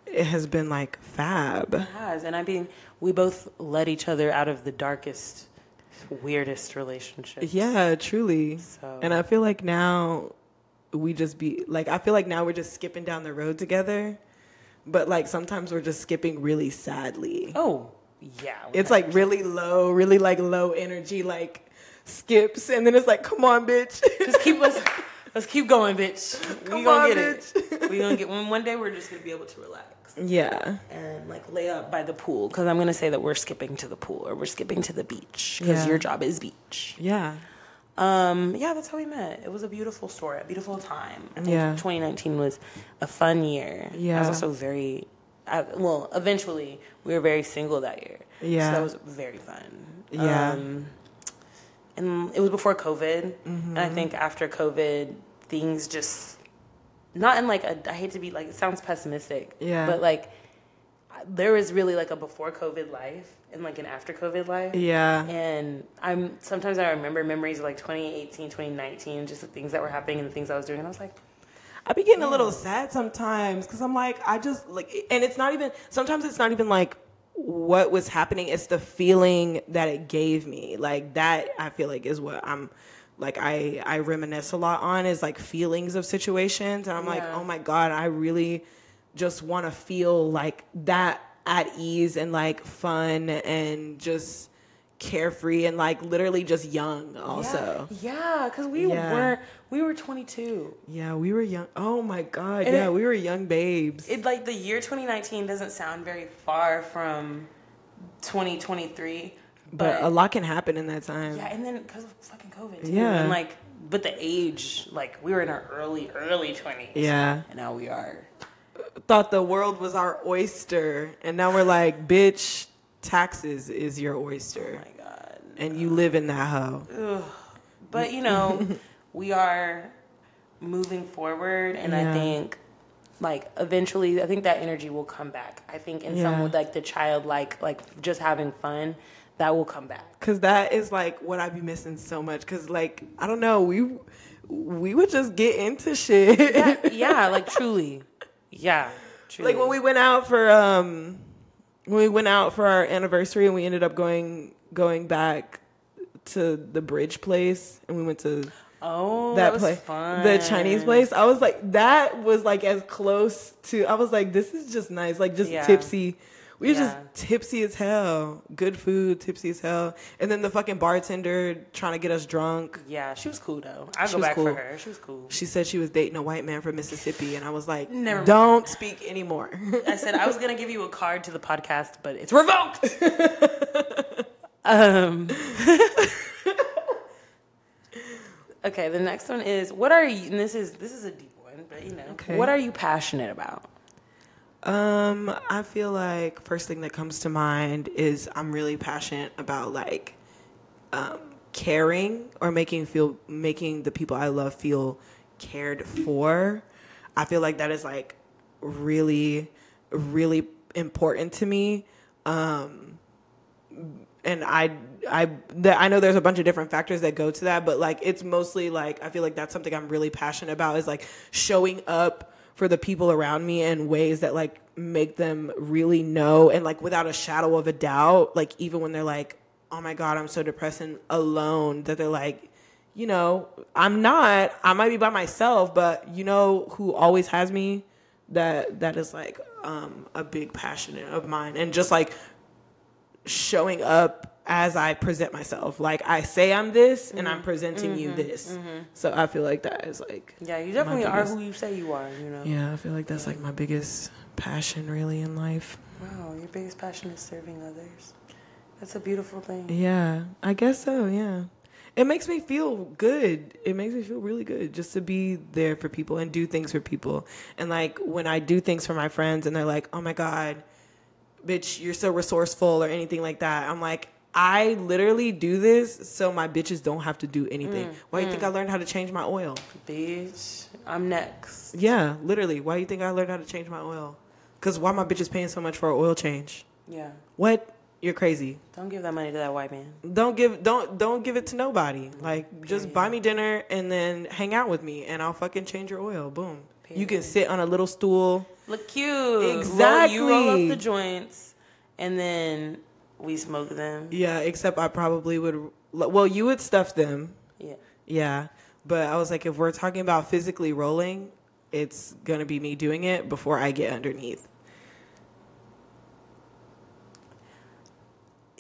it has been like fab. It has, and I mean, we both led each other out of the darkest, weirdest relationships. Yeah, truly. So- And I feel like now we just be like I feel like now we're just skipping down the road together. but like sometimes we're just skipping really sadly. Oh, yeah. It's like really low, really like low energy, like skips, and then it's like, come on, bitch. just keep us. Let's keep going, bitch. Come we gonna on, get it. We gonna get one. One day we're just gonna be able to relax yeah. and like lay up by the pool. Because I'm gonna say that we're skipping to the pool or we're skipping to the beach. Because Yeah. your job is beach. Yeah. Um, yeah, that's how we met. It was a beautiful story, a beautiful time. I think Yeah. 2019 was a fun year. I Yeah. was also very, I, well, eventually we were very single that year. Yeah. So that was very fun. Yeah. Um, and it was before COVID. Mm-hmm. And I think after COVID, things just, not in like a, I hate to be like, it sounds pessimistic. Yeah. But like, there was really like a before COVID life and like an after COVID life. Yeah. And I'm sometimes I remember memories of like 2018, 2019, just the things that were happening and the things I was doing. And I was like, I be getting a little sad sometimes because I'm like, I just like, and it's not even, sometimes it's not even like what was happening, it's the feeling that it gave me. Like, that I feel like is what I'm like, I, I reminisce a lot on is like feelings of situations. And I'm like, oh my God, I really just want to feel like that at ease and like fun and just carefree and like literally just young also. yeah, because we Yeah. were we were 22. Yeah, we were young. Oh my god, And yeah, it- we were young babes. It like the year 2019 doesn't sound very far from 2023, but a lot can happen in that time. Yeah, and then because of fucking COVID too. Yeah. And like, but the age, like we were in our early early 20s. Yeah. And now we are. Thought the world was our oyster, and now we're like, bitch, taxes is your Oh oyster, my god. and you live in that hoe. Ugh. But you know, we are moving forward, and I think like eventually, I think that energy will come back. I think in Yeah. some like the childlike, like just having fun, that will come back. Cause that is like what I be missing so much. Cause like I don't know, we we would just get into shit. Yeah, yeah, like truly, yeah, truly. like when we went out for um when we went out for our anniversary and we ended up going going back to the bridge place and we went to oh that that, was place fun. the chinese place i was like that was like as close to i was like this is just nice like just Yeah. tipsy we were Yeah. just tipsy as hell good food tipsy as hell and then the fucking bartender trying to get us drunk Yeah, she was cool though. I go was back cool. for her. She was cool. she said she was dating a white man from mississippi and i was like Never don't speak anymore I said I was gonna give you a card to the podcast, but it's revoked. um. okay, the next one is what are you? And this is this is a deep one, but you know, Okay. what are you passionate about? Um, I feel like first thing that comes to mind is I'm really passionate about like um, caring or making feel making the people I love feel cared for. I feel like that is like really really important to me. Um, and I I the, I know there's a bunch of different factors that go to that, but like it's mostly like I feel like that's something I'm really passionate about is like showing up for the people around me in ways that like make them really know and like without a shadow of a doubt, like even when they're like, "Oh my god, I'm so depressed and alone," that they're like, you know, I'm not. I might be by myself, but you know who always has me? That that is like um a big passion of mine and just like showing up as I present myself. Like I say I'm this and I'm mm-hmm. presenting you mm-hmm. this. Mm-hmm. So I feel like that is like Yeah, you definitely My are who you say you are. You know. yeah, I feel like that's like my biggest passion really in life. Wow, your biggest passion is serving others. That's a beautiful thing. Yeah, I guess so, yeah. It makes me feel good. It makes me feel really good just to be there for people and do things for people. And like when I do things for my friends and they're like, "Oh my god, bitch, you're so resourceful" or anything like that. I'm like, I literally do this so my bitches don't have to do anything. Mm, why do you mm. think I learned how to change my oil? Bitch, I'm next. Yeah, literally. Why do you think I learned how to change my oil? Cuz why my bitches paying so much for an oil change? Yeah. What? You're crazy. Don't give that money to that white man. Don't give don't don't give it to nobody. Like just buy me dinner and then hang out with me and I'll fucking change your oil. Boom. You can sit on a little stool. Look cute. Roll- you roll up the joints, and then we smoke them. Yeah, except I probably would. Well, you would stuff them. Yeah. Yeah, but I was like, if we're talking about physically rolling, it's gonna be me doing it before I get underneath.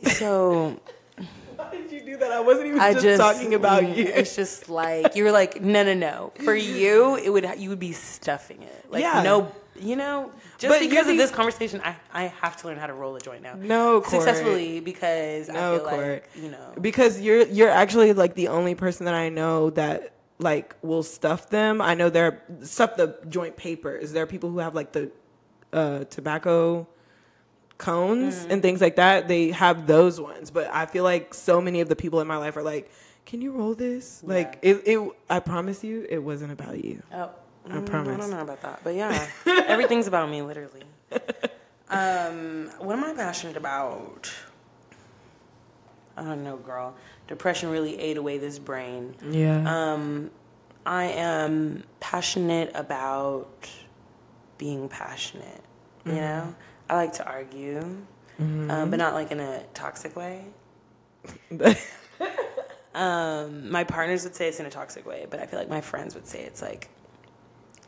So. Why did you do that? I wasn't even I just, just, talking about mm, you. It's just like you were like, no, no, no. For you, it would you would be stuffing it. Like yeah. no you know, just But because of this conversation, I I have to learn how to roll a joint now. No, Court. successfully because I feel Court. like you know. because you're you're actually like the only person that I know that like will stuff them. I know there stuff the joint papers. There are people who have like the uh, tobacco cones Mm-hmm. and things like that. They have those ones, but I feel like so many of the people in my life are like, "Can you roll this?" Like it, it. I promise you, it wasn't about you. Oh, I mm, I don't know about that, but yeah, everything's about me, literally. Um, what am I passionate about? I don't know, girl. Depression really ate away this brain. Yeah. Um, I am passionate about being passionate. You know, I like to argue, um, but not like in a toxic way. Um, my partners would say it's in a toxic way, but I feel like my friends would say it's like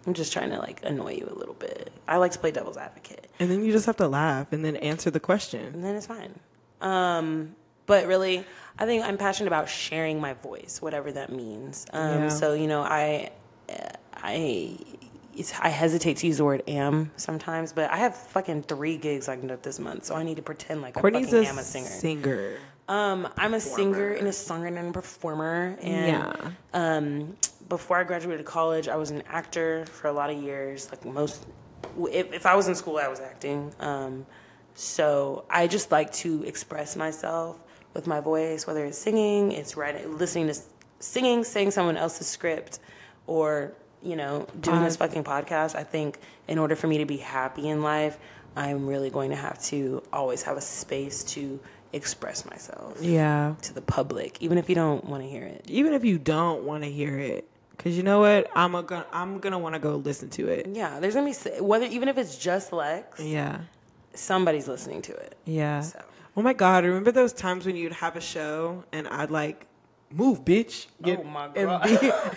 I'm just trying to like annoy you a little bit. I like to play devil's advocate, and then you just have to laugh and then answer the question. and then it's fine. Um, but really, I think I'm passionate about sharing my voice, whatever that means. Um, Yeah. So you know, I, I, I hesitate to use the word "am" sometimes, but I have fucking three gigs lined up this month, so I need to pretend like Courtney's I fucking a am a singer. singer. Um, I'm a singer and a songwriter and a performer. And Yeah. um, before I graduated college, I was an actor for a lot of years. Like most, if, if I was in school, I was acting. Um, so I just like to express myself with my voice, whether it's singing, it's writing, listening to s- singing, saying someone else's script, or you know, doing this fucking podcast. I think in order for me to be happy in life, I'm really going to have to always have a space to express myself Yeah. to the public, even if you don't want to hear it. even if you don't want to hear it because you know what i'm a gonna i'm gonna want to go listen to it Yeah, there's gonna be whether even if it's just Lex, yeah somebody's listening to it. yeah So. oh my god remember those times when you'd have a show and i'd like move bitch Oh my and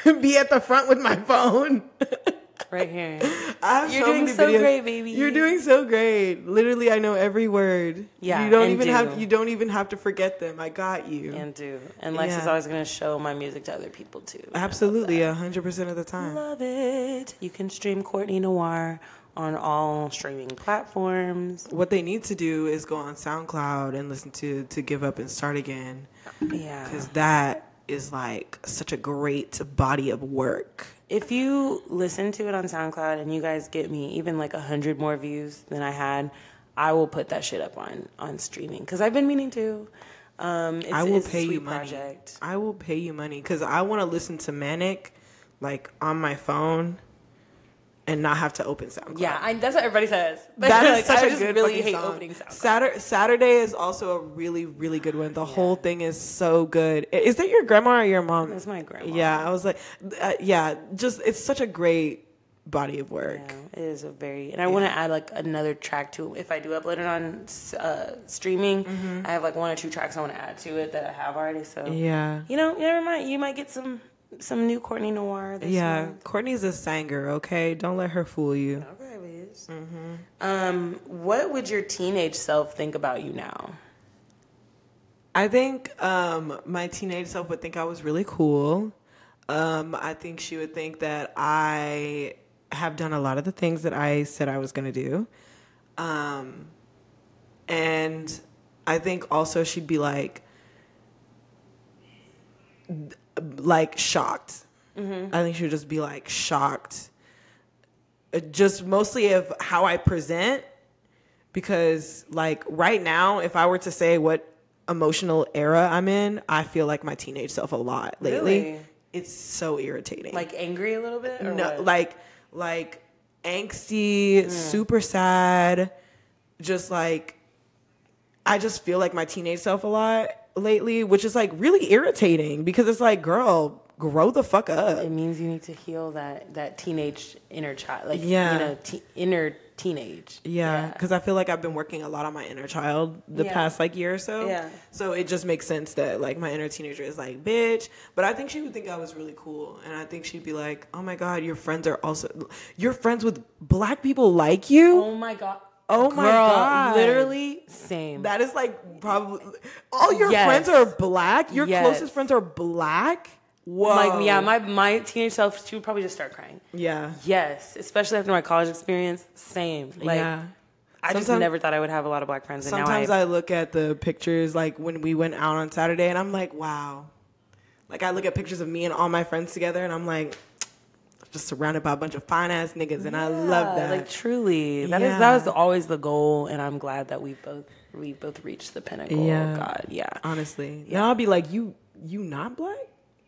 be, be at the front with my phone Right here. You're so doing so videos. great, baby. You're doing so great. Literally, I know every word. Yeah, you don't even do. have you don't even have to forget them. I got you. and do. And Lex is always gonna show my music to other people too. Absolutely, a hundred percent of the time. Love it. You can stream Courtney Noir on all streaming platforms. What they need to do is go on SoundCloud and listen to "To Give Up and Start Again" Yeah. because that is like such a great body of work. If you listen to it on SoundCloud and you guys get me even like a hundred more views than I had, I will put that shit up on on streaming because I've been meaning to. Um, it's, I will it's a pay you money. project. I will pay you money because I want to listen to Manic like on my phone and not have to open SoundCloud. Yeah, I, that's what everybody says. That is Like, such I a just good really hate song. opening SoundCloud. Saturday, Saturday is also a really, really good one. The whole thing is so good. Is that your grandma or your mom? That's my grandma. Yeah, I was like, uh, yeah, just it's such a great body of work. Yeah, it is a very, and I want to add like another track to if I do upload it on uh, streaming. I have like one or two tracks I want to add to it that I have already. So Mm-hmm. Yeah. you know, never mind. You might get some some new Courtney Noir. This Yeah, month. Courtney's a singer. Okay, don't let her fool you. Okay, Liz. Mm-hmm. Um, what would your teenage self think about you now? I think um, my teenage self would think I was really cool. Um, I think she would think that I have done a lot of the things that I said I was going to do. Um, and I think also she'd be like, like shocked. I think she would just be like shocked. Uh, Just mostly of how I present because like right now if i were to say what emotional era i'm in i feel like my teenage self a lot lately Really? it's so irritating Like angry a little bit? Or no what? like like angsty super sad just like i just feel like my teenage self a lot lately which is like really irritating because it's like girl grow the fuck up it means you need to heal that that teenage inner child, like Yeah. you know, te- inner teenage. Yeah, because I feel like I've been working a lot on my inner child the Yeah. past like year or so. Yeah. So it just makes sense that like my inner teenager is like, bitch. But I think she would think I was really cool, and I think she'd be like, oh my god, your friends are also, your friends with black people like you. Oh my god. Oh my Girl, god. literally same. That is like probably all your Yes. friends are black. Your Yes. closest friends are black. Whoa. like yeah, my my teenage self, she would probably just start crying. yeah. Yes, especially after my college experience. Same. Like yeah. I just never thought I would have a lot of black friends. And Sometimes now I, I look at the pictures like when we went out on Saturday and I'm like, wow. Like I look at pictures of me and all my friends together and I'm like, just surrounded by a bunch of fine ass niggas and I love that. Like truly, that is Yeah. that was always the goal, and I'm glad that we both we both reached the pinnacle. Yeah. God, yeah. Honestly. Now I'll be like, you you not black?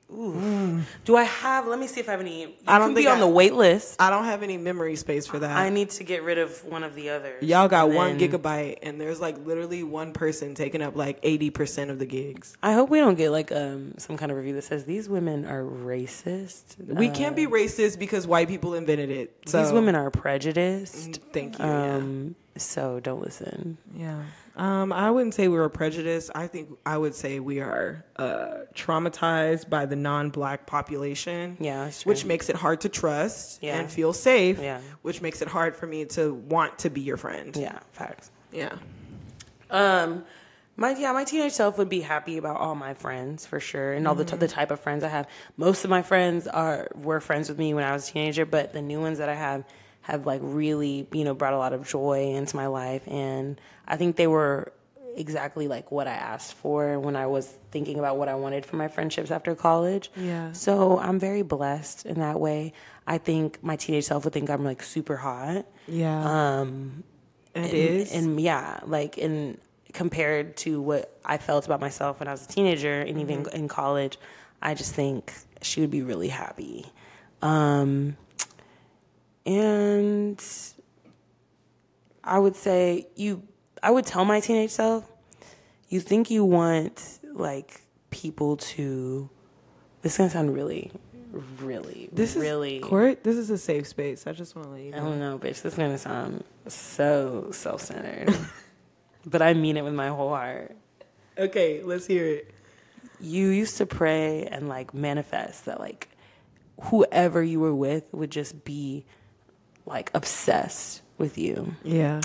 Do I have? Let me see if I have any. You I don't can be on I- the wait list. I don't have any memory space for that. I need to get rid of one of the others. Y'all got And one then- gigabyte and there's like literally one person taking up like 80% of the gigs. I hope we don't get like um some kind of review that says these women are racist. We can't be racist because white people invented it. So Uh, These women are prejudiced. Thank you. Um, so don't listen. yeah. Um, I wouldn't say we were prejudiced. I think I would say we are uh, traumatized by the non-black population. Yeah, which makes it hard to trust Yeah. and feel safe. Yeah. which makes it hard for me to want to be your friend. Yeah, facts. yeah. Um, my yeah, my teenage self would be happy about all my friends for sure, and all the t- the type of friends I have. Most of my friends are were friends with me when I was a teenager, but the new ones that I have have like really you know brought a lot of joy into my life, and I think they were exactly like what I asked for when I was thinking about what I wanted for my friendships after college. Yeah. So I'm very blessed in that way. I think my teenage self would think I'm like super hot. Yeah. Um, it and, is. and yeah like in compared to what i felt about myself when i was a teenager and even Mm-hmm. in college i just think she would be really happy um and i would say you i would tell my teenage self you think you want like people to this is gonna sound really really this really is court. This is a safe space. I just want to let you I don't know, bitch. This is gonna sound so self centered. but I mean it with my whole heart. Okay, let's hear it. You used to pray and like manifest that like whoever you were with would just be like obsessed with you. Yeah.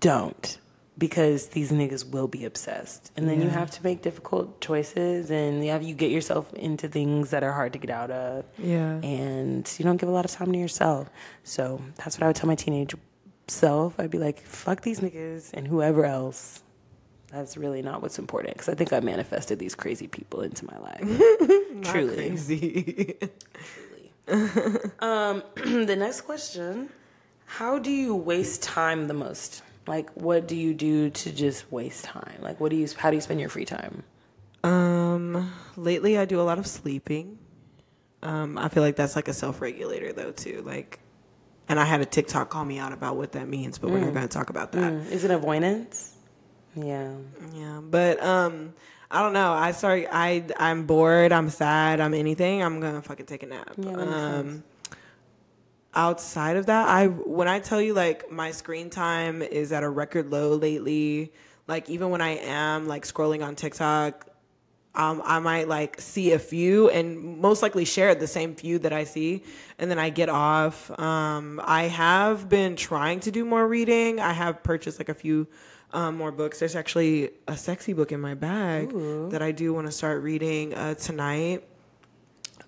Don't. Because these niggas will be obsessed. And then you have to make difficult choices and you have you get yourself into things that are hard to get out of. Yeah. and you don't give a lot of time to yourself. So that's what I would tell my teenage self. I'd be like, fuck these niggas and whoever else. That's really not what's important because I think I manifested these crazy people into my life. Truly. Um, the next question How do you waste time the most? Like, what do you do to just waste time? Like, what do you, how do you spend your free time? um, lately I do a lot of sleeping. Um, I feel like that's like a self regulator though too. Like, and I had a TikTok call me out about what that means, but we're not going to talk about that. Mm, Is it avoidance? Yeah. Yeah, but um, I don't know. I start. I I'm bored. I'm sad. I'm anything. I'm gonna fucking take a nap. Yeah, um, outside of that, I when I tell you like my screen time is at a record low lately. Like even when I am like scrolling on TikTok, um, I might like see a few and most likely share the same few that I see, and then I get off. Um, I have been trying to do more reading. I have purchased like a few um, more books. There's actually a sexy book in my bag that I do want to start reading uh, tonight,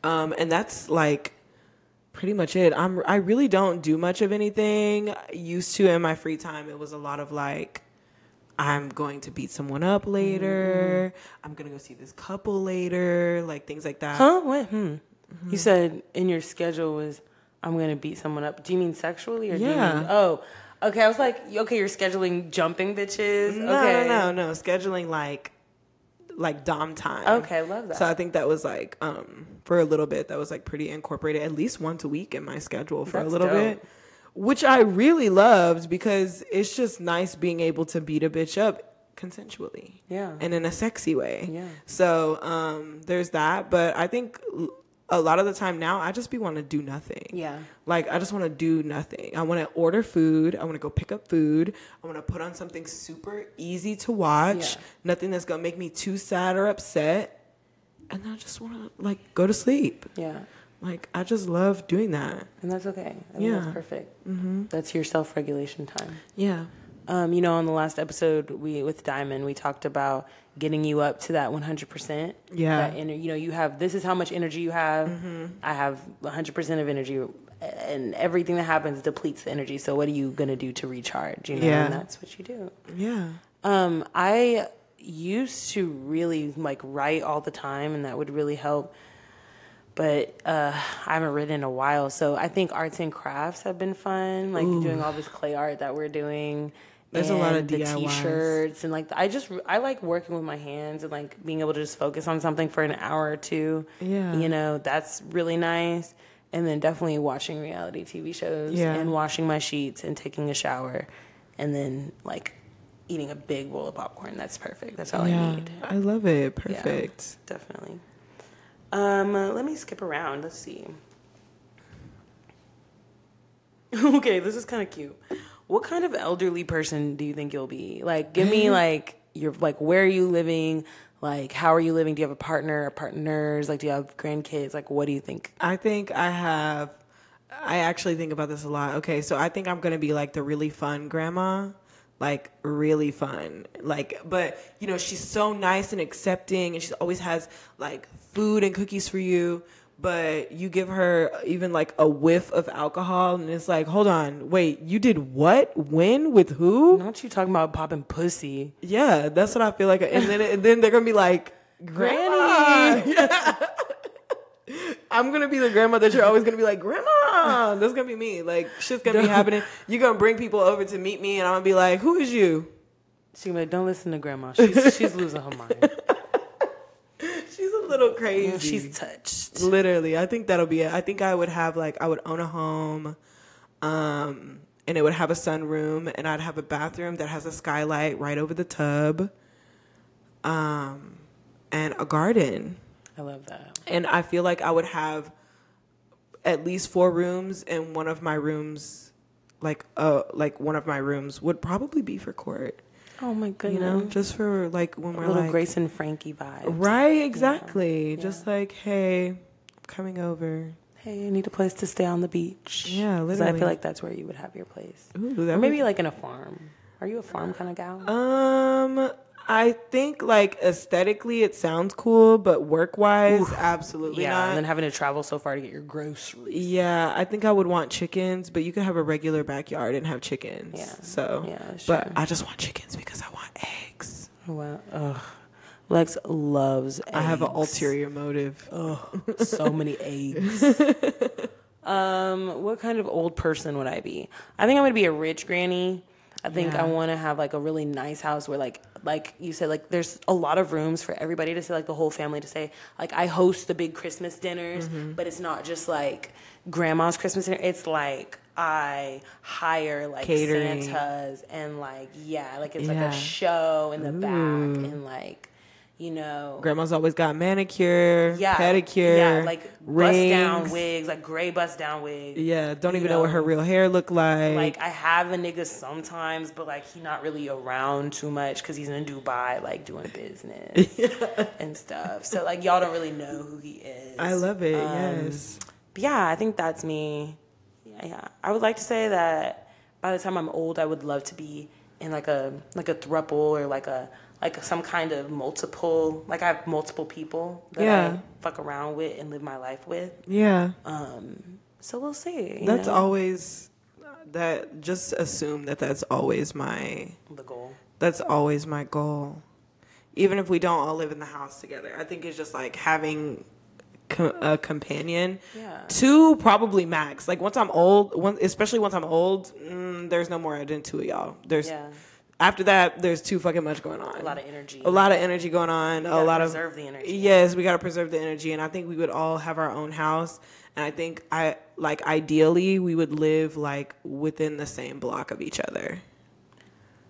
um, and that's like pretty much it. I'm I really don't do much of anything. Used to in my free time, it was a lot of like I'm going to beat someone up later. I'm gonna go see this couple later, like things like that. Huh? What? Hmm. You said in your schedule was I'm gonna beat someone up. Do you mean sexually or do you mean oh? Okay, I was like, okay, you're scheduling jumping bitches. No, okay. no, no, no. Scheduling like like dom time. Okay, love that. So I think that was like um for a little bit that was like pretty incorporated at least once a week in my schedule for That's a little dope. bit. Which I really loved because it's just nice being able to beat a bitch up consensually. Yeah. And in a sexy way. Yeah. So um there's that, but I think a lot of the time now I just be want to do nothing. Yeah. Like I just want to do nothing. I want to order food. I want to go pick up food. I want to put on something super easy to watch. Yeah. Nothing that's gonna make me too sad or upset. And I just want to like go to sleep. Yeah. Like I just love doing that. And that's okay. I mean, Yeah. that's perfect. Mm-hmm. That's your self regulation time. Yeah. Um, you know, on the last episode we with Diamond, we talked about getting you up to that 100%. Yeah. That ener- you know, you have this is how much energy you have. Mm-hmm. I have 100% of energy and everything that happens depletes the energy. So what are you going to do to recharge, you know? Yeah. And that's what you do. Yeah. Um, I used to really like write all the time, and that would really help. But uh, I haven't written in a while, so I think arts and crafts have been fun. Like doing all this clay art that we're doing. There's a lot of the DIYs. t-shirts and like I just I like working with my hands and like being able to just focus on something for an hour or two. Yeah. you know that's really nice. And then definitely watching reality TV shows Yeah. and washing my sheets and taking a shower, and then like eating a big bowl of popcorn. That's perfect. That's all I need. I love it. Yeah, Perfect. definitely. Um, uh, let me skip around. Let's see. okay, this is kind of cute. What kind of elderly person do you think you'll be? Like, give me mm-hmm. like your like where are you living? Like, how are you living? Do you have a partner or partners? Like, do you have grandkids? Like, what do you think? I think I have. I actually think about this a lot. Okay, so I think I'm gonna be like the really fun grandma, like really fun. Like, but you know, she's so nice and accepting, and she always has like food and cookies for you. But you give her even like a whiff of alcohol, and it's like, hold on, wait, you did what? When? With who? Not you talking about popping pussy. Yeah, that's what I feel like. And then and then they're gonna be like, Granny. I'm gonna be the grandma that you're always gonna be like, Grandma. That's gonna be me. Like shit's gonna be happening. You're gonna bring people over to meet me, and I'm gonna be like, Who is you? She's gonna be like, don't listen to grandma. She's she's losing her mind. She's a little crazy. She's touched. literally. I think that'll be it. I think I would have like I would own a home, um, and it would have a sunroom, and I'd have a bathroom that has a skylight right over the tub, um, and a garden. I love that. and I feel like I would have at least four rooms, and one of my rooms, like uh, like one of my rooms would probably be for court. Oh my god, You know, just for like when a we're little like, Grace and Frankie vibe. right? Exactly. Just like, hey, I'm coming over. Hey, I need a place to stay on the beach. Yeah, 'Cause I feel like that's where you would have your place. Ooh, Or maybe would- like in a farm. Are you a farm kind of gal? Um, I think like aesthetically it sounds cool, but work wise, absolutely yeah, not. and then having to travel so far to get your groceries. Yeah, I think I would want chickens, but you could have a regular backyard and have chickens. Yeah. So, Yeah, that's but. I just want chickens because I want eggs. Wow. Ugh. Lex loves eggs. I have an ulterior motive. so many eggs. um, what kind of old person would I be? I think I'm gonna be a rich granny. I think Yeah. I want to have like a really nice house where like like you said like there's a lot of rooms for everybody to say like the whole family to say like I host the big Christmas dinners, Mm-hmm. but it's not just like grandma's Christmas dinner. It's like I hire like Catering. Santas and like yeah, like it's like a show in the back and like you know Grandma's always got manicure, yeah, pedicure, yeah, like bust down rings. wigs, like gray bust down wigs. Yeah, don't even know, what her real hair look like. Like I have a nigga sometimes, but like he not really around too much because he's in Dubai, like doing business and stuff. So like y'all don't really know who he is. I love it. Um, yes. But yeah, I think that's me. Yeah, yeah. I would like to say that by the time I'm old, I would love to be in like a like a thruple or like a like some kind of multiple like I have multiple people that Yeah. I fuck around with and live my life with. Yeah. Um, so we'll see. you that's know, always that just assume that that's always my the goal. that's always my goal. Even if we don't all live in the house together, I think it's just like having a companion. Yeah. Two probably max. Like once I'm old, one, especially once I'm old, mm, there's no more than two of y'all. There's Yeah. After that, there's too fucking much going on. A lot of energy. A lot of energy going on. A gotta lot preserve of the energy. Yes, we got to preserve the energy, and I think we would all have our own house. And I think I like ideally we would live like within the same block of each other.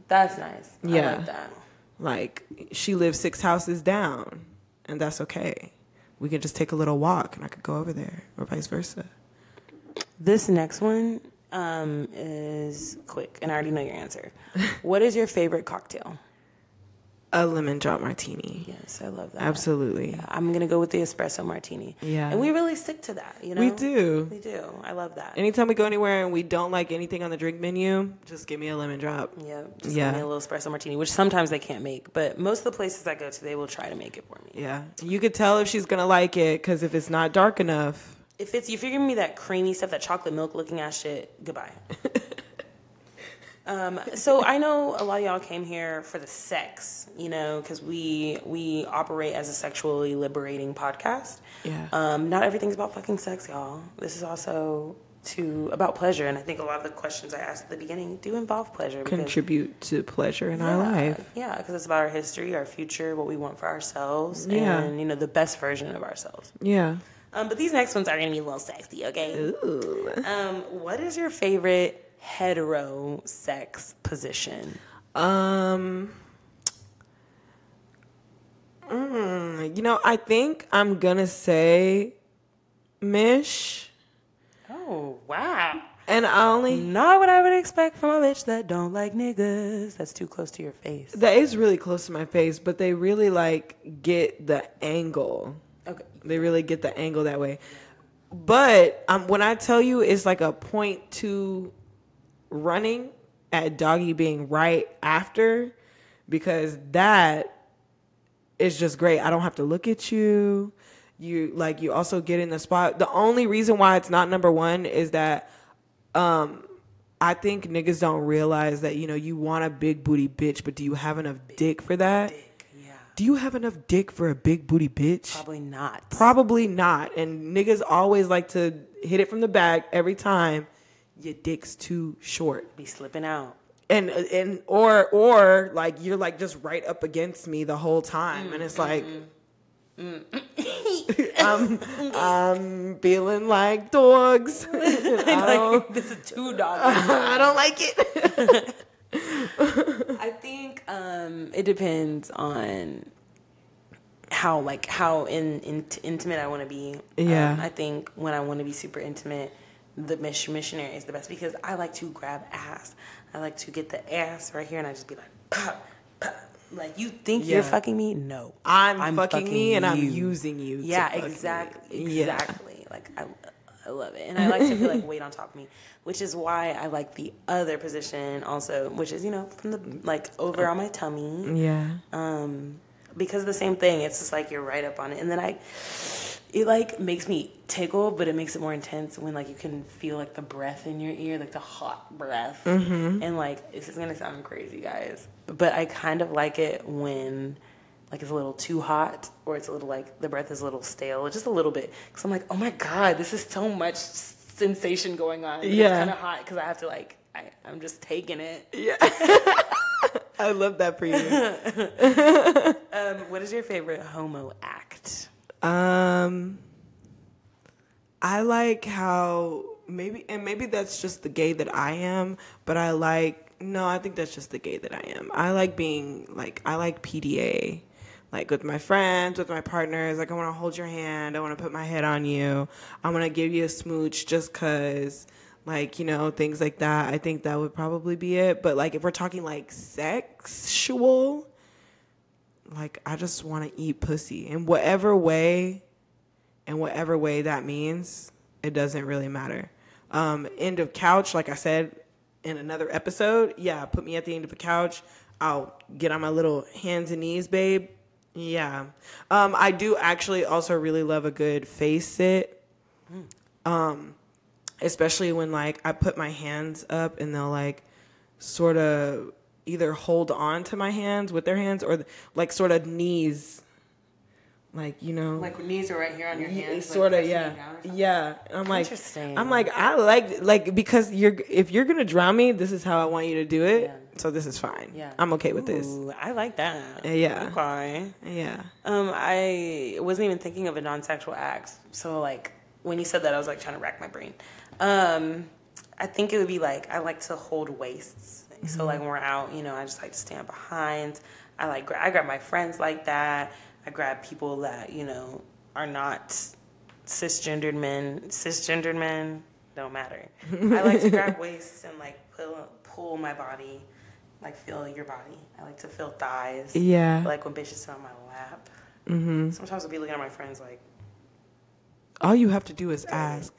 That's nice. I Yeah. like that. Like she lives six houses down, and that's okay. We can just take a little walk, and I could go over there, or vice versa. This next one um, is quick, and I already know your answer. what is your favorite cocktail? A lemon drop martini. Yes, I love that. Absolutely. Yeah, I'm gonna go with the espresso martini. Yeah. and we really stick to that. You know, We do. We do. I love that. Anytime we go anywhere and we don't like anything on the drink menu, just give me a lemon drop. yeah, just Yeah. give me a little espresso martini, which sometimes they can't make, but most of the places I go to, they will try to make it for me. Yeah. You could tell if she's gonna like it because if it's not dark enough, If it's if you're giving me that creamy stuff, that chocolate milk looking ass shit, goodbye. um, so I know a lot of y'all came here for the sex, you know, because we we operate as a sexually liberating podcast. Yeah. Um, not everything's about fucking sex, y'all. This is also to about pleasure, and I think a lot of the questions I asked at the beginning do involve pleasure. because- contribute to pleasure in our life. Yeah, because it's about our history, our future, what we want for ourselves, Yeah. and you know the best version of ourselves. Yeah. Um, but these next ones are gonna be a little sexy, okay? Um, what is your favorite hetero sex position? Um. mm, you know, I think I'm gonna say Mish, Oh wow! and I only Not what I would expect from a bitch that don't like niggas. That's too close to your face. that is really close to my face, but they really like get the angle. They really get the angle that way. But um, when I tell you it's like a point two running at doggy being right after, because that is just great. I don't have to look at you. You like you also get in the spot. The only reason why it's not number one is that um I think niggas don't realize that you know you want a big booty bitch, but do you have enough dick for that? Yeah. Do you have enough dick for a big booty bitch? Probably not. Probably not. And niggas always like to hit it from the back every time. Your dick's too short. Be slipping out. And uh, and or or like you're like just right up against me the whole time. And it's like mm, mm, mm. I'm I'm feeling like dogs. I don't this is too dog. I don't like it. Um, it depends on how like how in, in intimate I want to be. Yeah. Um, I think when I want to be super intimate, the miss- missionary is the best because I like to grab ass. I like to get the ass right here and I just be like, pop, pop. like you think you're fucking me? No, I'm, fucking, me and I'm using you. Yeah, me. exactly, Yeah. exactly. Like I, I love it, and I like to feel like weight on top of me, which is why I like the other position also, which is you know from the like over on my tummy, Yeah. um, because the same thing. It's just like you're right up on it, and then I, it like makes me tickle, but it makes it more intense when like you can feel like the breath in your ear, like the hot breath, and like this is gonna sound crazy, guys, but I kind of like it when like it's a little too hot or it's a little like the breath is a little stale just a little bit because i'm like oh my god this is so much sensation going on Yeah. it's kind of hot because i have to like I, i'm just taking it Yeah. I love that for you. um, what is your favorite homo act Um, I like how maybe, and maybe that's just the gay that I am, but I like, no, I think that's just the gay that I am. I like being, like, I like PDA. Like with my friends, with my partners, like I want to hold your hand, I want to put my head on you, I want to give you a smooch just cause, like you know things like that. I think that would probably be it. But like if we're talking like sexual, like I just want to eat pussy in whatever way, in whatever way that means. It doesn't really matter. Um, end of couch, like I said in another episode. Yeah, put me at the end of the couch. I'll get on my little hands and knees, babe. Yeah. Um, I do actually also really love a good face sit. Um, especially when like I put my hands up and they'll like sort of either hold on to my hands with their hands or like sort of knees like you know like knees are right here on your hands sort of yeah yeah i'm like Interesting. i'm like i like like because you're if you're gonna draw me this is how i want you to do it Yeah. so this is fine yeah i'm okay with this i like that Yeah. okay yeah Um, I wasn't even thinking of a non-sexual act. So like when you said that, I was like trying to rack my brain. Um, I think it would be like I like to hold waists. So like when we're out, you know, I just like to stand behind. I like gra- I grab my friends like that. I grab people that you know are not cisgendered men. Cisgendered men don't matter. I like to grab waists and like pull pull my body like feel your body. I like to feel thighs. Yeah. I like when bitches sit on my lap. Mm-hmm. Sometimes I'll be looking at my friends like All you have to do is ask.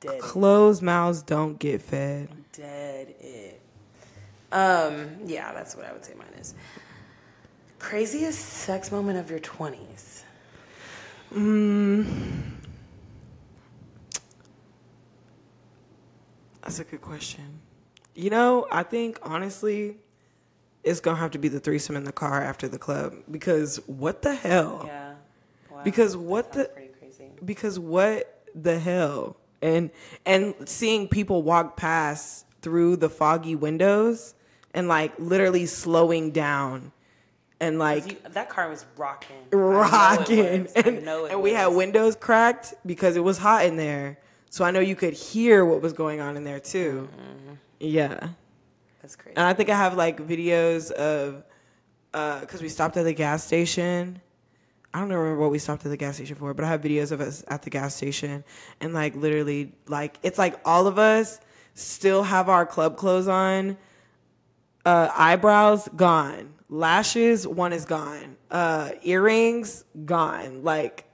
dead, Closed mouths don't get fed. dead it. Um, yeah, that's what I would say mine is. Craziest sex moment of your twenties. Hmm. That's a good question. You know, I think honestly, it's gonna have to be the threesome in the car after the club because what the hell? Yeah. Wow. Because what the- pretty crazy. Because what the hell? And and seeing people walk past through the foggy windows and like literally slowing down and like You- that car was rocking. I know it rocking. was. And, and we had windows cracked because it was hot in there. So i know you could hear what was going on in there too. Mm-hmm. yeah. That's crazy. and i think i have like videos of because we stopped at the gas station. I don't remember what we stopped at the gas station for but i have videos of us at the gas station. And like literally like it's like all of us still have our club clothes on. Uh, eyebrows gone lashes one is gone. Uh, earrings gone. Like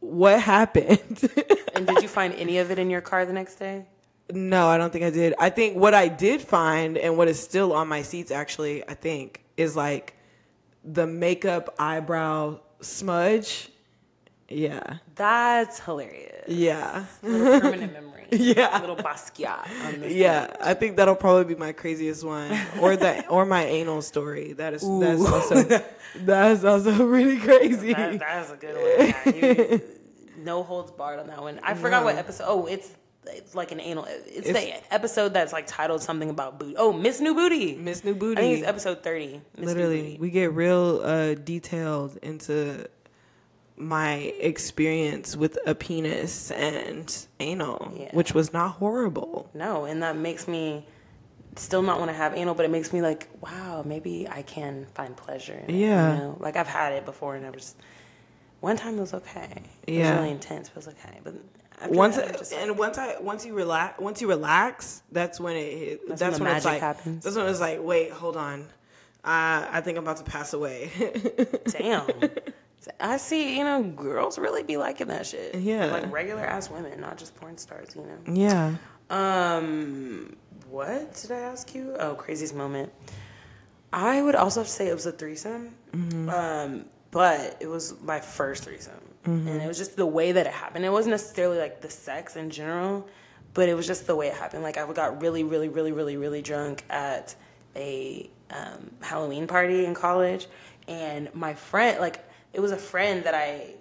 what happened? And did you find any of it in your car the next day? no i don't think i did. I think what i did find and what is still on my seats actually i think is like the makeup eyebrow smudge yeah That's hilarious. yeah Little permanent memory. Yeah. Little Basquiat on this. yeah i think that'll probably be my craziest one or that or my anal story that is that's also that's also really crazy That, that's a good one. Yeah, you- no holds barred on that one. I forgot what episode. Oh, it's, it's like an anal. It's, It's- the episode that's like titled something about booty. Oh, Miss New Booty. Miss New Booty. I think it's episode thirty. Miss New Literally, we get real uh, detailed into my experience with a penis and anal, Yeah. which was not horrible. No, and that makes me still not want to have anal, but it makes me like, wow, maybe I can find pleasure. In it, Yeah. You know? Like I've had it before, and I was one time it was okay. It Yeah. was really intense, but it was okay. But Once that, I'm like, and once I once you relax once you relax, that's when it hit, That's that's, when when, it's magic like happens. that's when it's like wait hold on, uh, I think I'm about to pass away. damn. I see, you know, girls really be liking that shit. Yeah. Like regular ass women, not just porn stars, you know. yeah, Um, what did I ask you? Oh, craziest moment. I would also have to say it was a threesome. Um, but it was my first threesome. And it was just the way that it happened. It wasn't necessarily like the sex in general, but it was just the way it happened. Like I got really, really, really, really, really drunk at a um, Halloween party in college. And my friend, like, it was a friend that I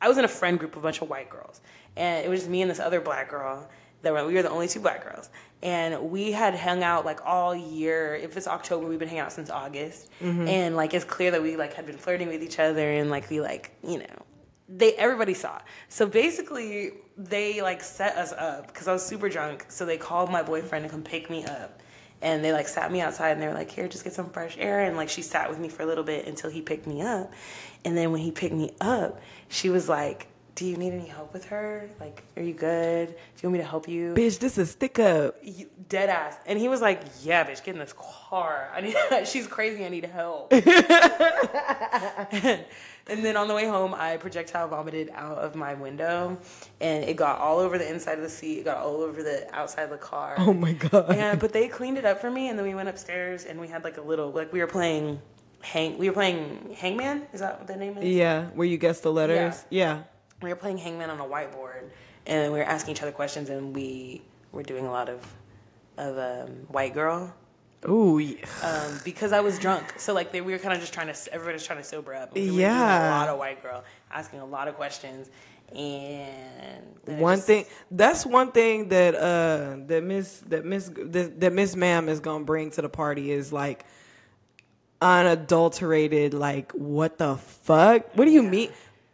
I was in a friend group of a bunch of white girls, and it was just me and this other black girl. That were, we were the only two black girls, and we had hung out like all year. If it's October, we've been hanging out since August, mm-hmm. and like it's clear that we like had been flirting with each other, and like we like you know, they everybody saw. So basically, they like set us up because I was super drunk. So they called my boyfriend to come pick me up, and they like sat me outside and they were like, "Here, just get some fresh air." And like she sat with me for a little bit until he picked me up, and then when he picked me up, she was like, "Do you need any help with her? Like, are you good? Do you want me to help you?" bitch, this is stick up. Dead ass, and he was like, "Yeah, bitch, get in this car. I need. she's crazy. I need help." and then on the way home, I projectile vomited out of my window, and it got all over the inside of the seat. It got all over the outside of the car. Oh my god. And but they cleaned it up for me, and then we went upstairs and we had like a little like we were playing hang. We were playing Hangman. Is that what the name is? Yeah, where you guess the letters. Yeah. We were playing Hangman on a whiteboard, and we were asking each other questions, and we were doing a lot of of um, white girl Ooh. Yeah. um, because I was drunk. So like they, we were kind of just trying to everybody's trying to sober up. We were Yeah. a lot of white girl asking a lot of questions, and one just- thing that's one thing that uh that miss that miss that, that miss ma'am is gonna bring to the party is like unadulterated like what the fuck what do you mean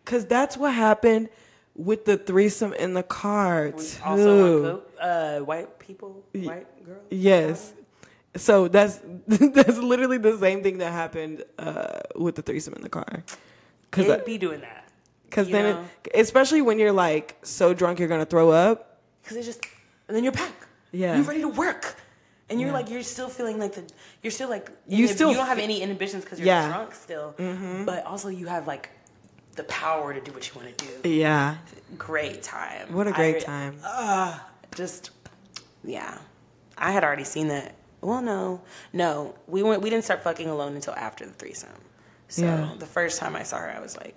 because that's what happened with the threesome in the car too also uh, white people, white girls. yes so that's that's literally the same thing that happened uh with the threesome in the car because It'd be doing that. because then it, especially when you're like so drunk you're gonna throw up Because it's just, and then you're back. Yeah. You're ready to work. And you're like you're still feeling like the you're still like You inhib- still you don't have any inhibitions because you're Yeah. Mm-hmm. drunk still, but also you have like the power to do what you want to do. Yeah. Great time. What a great I- time. just yeah i had already seen that well no no we went we didn't start fucking alone until after the threesome so Yeah. the first time i saw her i was like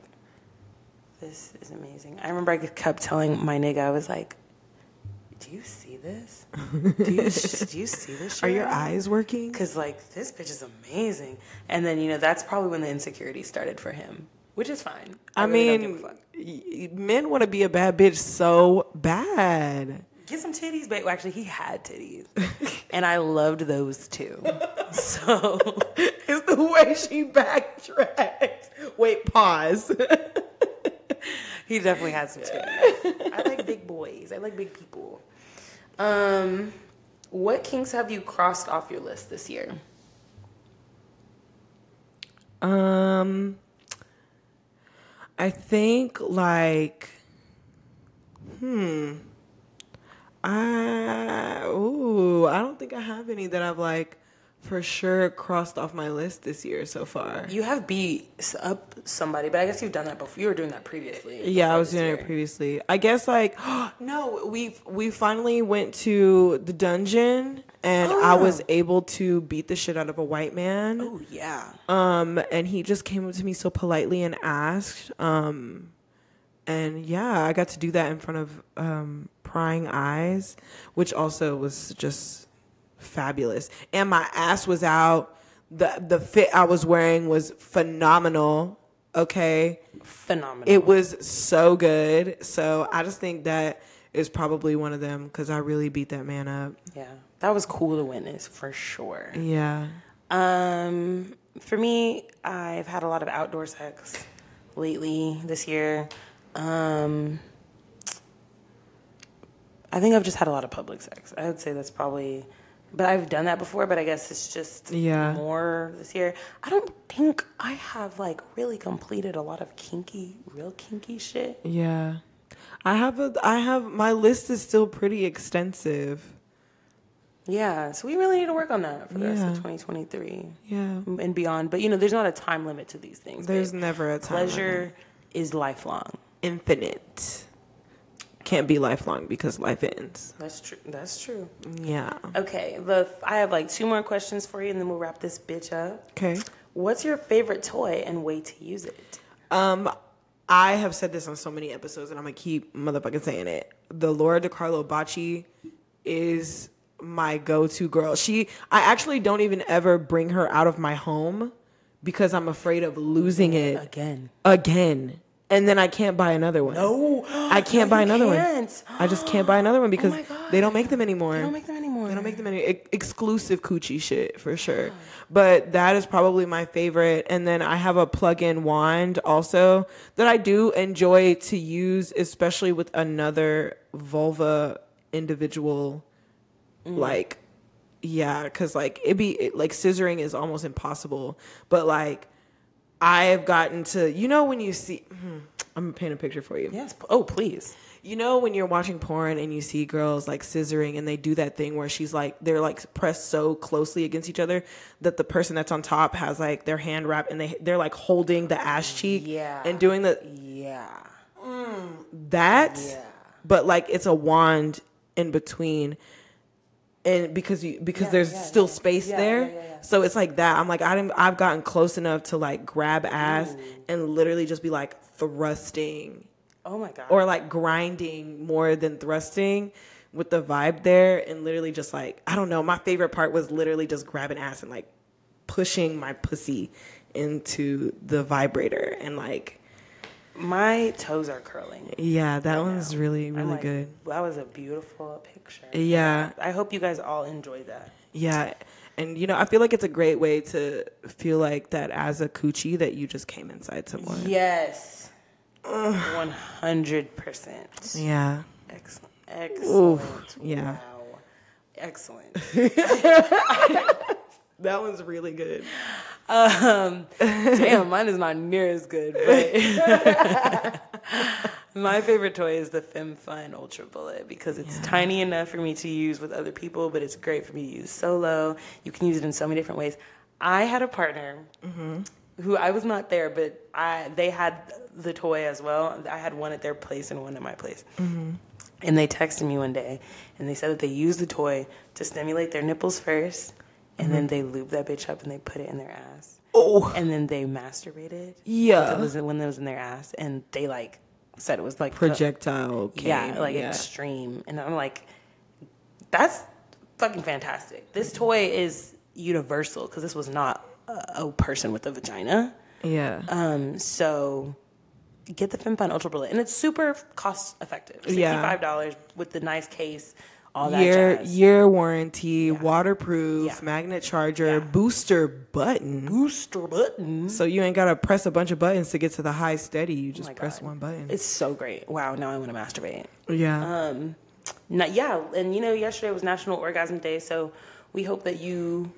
this is amazing i remember i kept telling my nigga i was like do you see this do you, do you see this shit Are your eyes working? Cause like this bitch is amazing, and then you know that's probably when the insecurity started for him, which is fine. I really don't mean, give a fuck. y- men want to be a bad bitch so bad. Get some titties, but well, actually, he had titties, and I loved those too. So It's the way she backtracks. Wait, pause. he definitely had some titties. I like big boys. I like big people. Um, what kinks have you crossed off your list this year? Um, I think like, hmm, I ooh, I don't think I have any that I've like for sure crossed off my list this year so far. You have beat up somebody, but I guess you've done that before. You were doing that previously. Yeah, I was doing year. it previously. I guess like no, we we finally went to the dungeon and I was able to beat the shit out of a white man. Oh yeah. Um, and he just came up to me so politely and asked. Um, and yeah, I got to do that in front of um, prying eyes, which also was just fabulous. And my ass was out. the The fit I was wearing was phenomenal. Okay, Phenomenal. it was so good. So I just think that is probably one of them because I really beat that man up. yeah, that was cool to witness for sure. Yeah. Um, for me, I've had a lot of outdoor sex lately this year. Um, I think I've just had a lot of public sex. I would say that's probably, but I've done that before. But I guess it's just Yeah. more this year. I don't think I have like really completed a lot of kinky, real kinky shit. Yeah. I have a I have my list is still pretty extensive. Yeah, so we really need to work on that for the rest of 2023 Yeah. and beyond. But you know, there's not a time limit to these things. There's babe. never a time pleasure limit. is lifelong. infinite. Can't be lifelong because life ends. That's true. That's true. Yeah. Okay, the I have like two more questions for you, and then we'll wrap this bitch up. Okay. What's your favorite toy and way to use it? Um I have said this on so many episodes and I'm gonna keep motherfucking saying it. The Lora DiCarlo Baci is my go-to girl. She I actually don't even ever bring her out of my home because I'm afraid of losing it Again. again. And then I can't buy another one. No, I can't buy another one. can't. I just can't buy another one oh because my God. they don't make them anymore. They don't make them anymore. They don't make them any ex- exclusive coochie shit for sure. But that is probably my favorite. And then I have a plug-in wand also that I do enjoy to use, especially with another vulva individual. Like, yeah, because like it be it, like scissoring is almost impossible. But like, I've gotten to you know when you see. hmm, I'm gonna paint a picture for you. Yes. Oh, please. You know when you're watching porn and you see girls like scissoring and they do that thing where she's like they're like pressed so closely against each other that the person that's on top has like their hand wrapped and they they're like holding the ass cheek Yeah. and doing the Yeah. that Yeah. but like it's a wand in between and because you because Yeah, there's yeah, still yeah. space there. so it's like that. I'm like I didn't, i've gotten close enough to like grab ass and literally just be like thrusting Oh my god. or like grinding more than thrusting with the vibe there and literally just like I don't know. My favorite part was literally just grabbing ass and like pushing my pussy into the vibrator and like my toes are curling. yeah that one's really really like, good That was a beautiful picture. Yeah. I hope you guys all enjoyed that. yeah and you know I feel like it's a great way to feel like that as a coochie that you just came inside someone Yes. One hundred percent. yeah Excellent. Excellent. yeah. Wow. Excellent. that one's really good Um, damn, mine is not near as good. But My favorite toy is the FemmeFunn Ultra Bullet because it's tiny enough for me to use with other people, but it's great for me to use solo. You can use it in so many different ways. I had a partner who I was not there, but I they had the toy as well. I had one at their place and one at my place. And they texted me one day and they said that they used the toy to stimulate their nipples first, and then they lube that bitch up and they put it in their ass. Oh, And then they masturbated. Yeah. It was when it was in their ass, and they like said it was like the- projectile. yeah, came, like yeah. extreme. And I'm like, that's fucking fantastic. This toy is universal because this was not a, a person with a vagina. Yeah. Um, so get the FemmeFunn Ultra Bullet, and it's super cost effective. Sixty Yeah. five dollars with the nice case, all that year jazz. year warranty, waterproof, Yeah. magnet charger, Yeah. booster button. booster button. So you ain't gotta press a bunch of buttons to get to the high steady. You just Oh press God. one button. It's so great. Wow, now I want to masturbate. yeah. Um, not, yeah, and you know, yesterday was National Orgasm Day, so we hope that you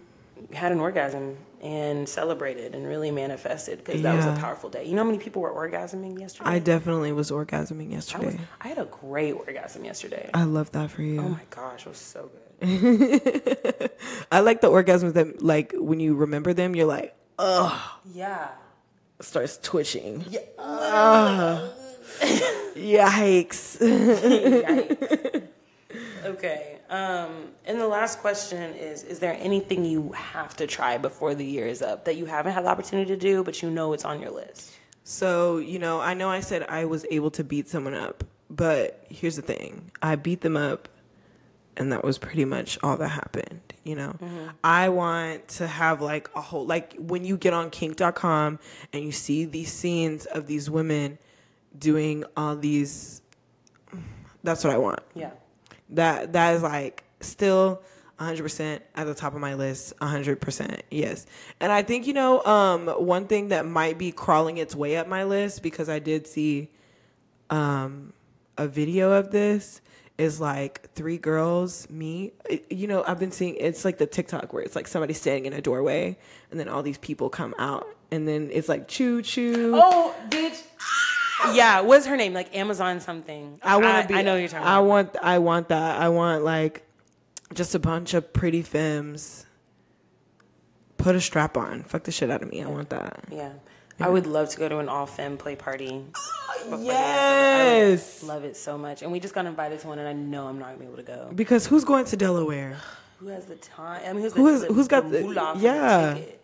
had an orgasm and celebrated and really manifested because that was a powerful day. You know how many people were orgasming yesterday? I definitely was orgasming I, was, yesterday. I had a great orgasm yesterday. I love that for you. oh my gosh, it was so good. I like the orgasms that like when you remember them, you're like, ugh, Yeah. starts twitching. Yeah. Yikes. Yikes. Okay. Um, and the last question is Is there anything you have to try before the year is up that you haven't had the opportunity to do, but you know it's on your list? So, you know, I know I said I was able to beat someone up, but here's the thing I beat them up, and that was pretty much all that happened. You know, I want to have like a whole, like when you get on kink.com and you see these scenes of these women doing all these, that's what I want. Yeah. That that is like still 100% at the top of my list 100% yes. And i think you know um one thing that might be crawling its way up my list because i did see um a video of this is like three girls It- you know i've been seeing it's like the tiktok where it's like somebody standing in a doorway and then all these people come out and then it's like choo choo Oh, bitch. Yeah, what's her name? Like Amazon something. I want to be. I know what you're talking I about. want. I want that. I want like just a bunch of pretty femmes. Put a strap on. Fuck the shit out of me. I want that. Yeah. I would love to go to an all femme play party. Oh, the. I Yes. love it so much. And we just got invited to one, and I know I'm not gonna be able to go. Because who's going to Delaware? Who has the time? I mean, who's Who the, has- the- who's got the the- yeah. ticket?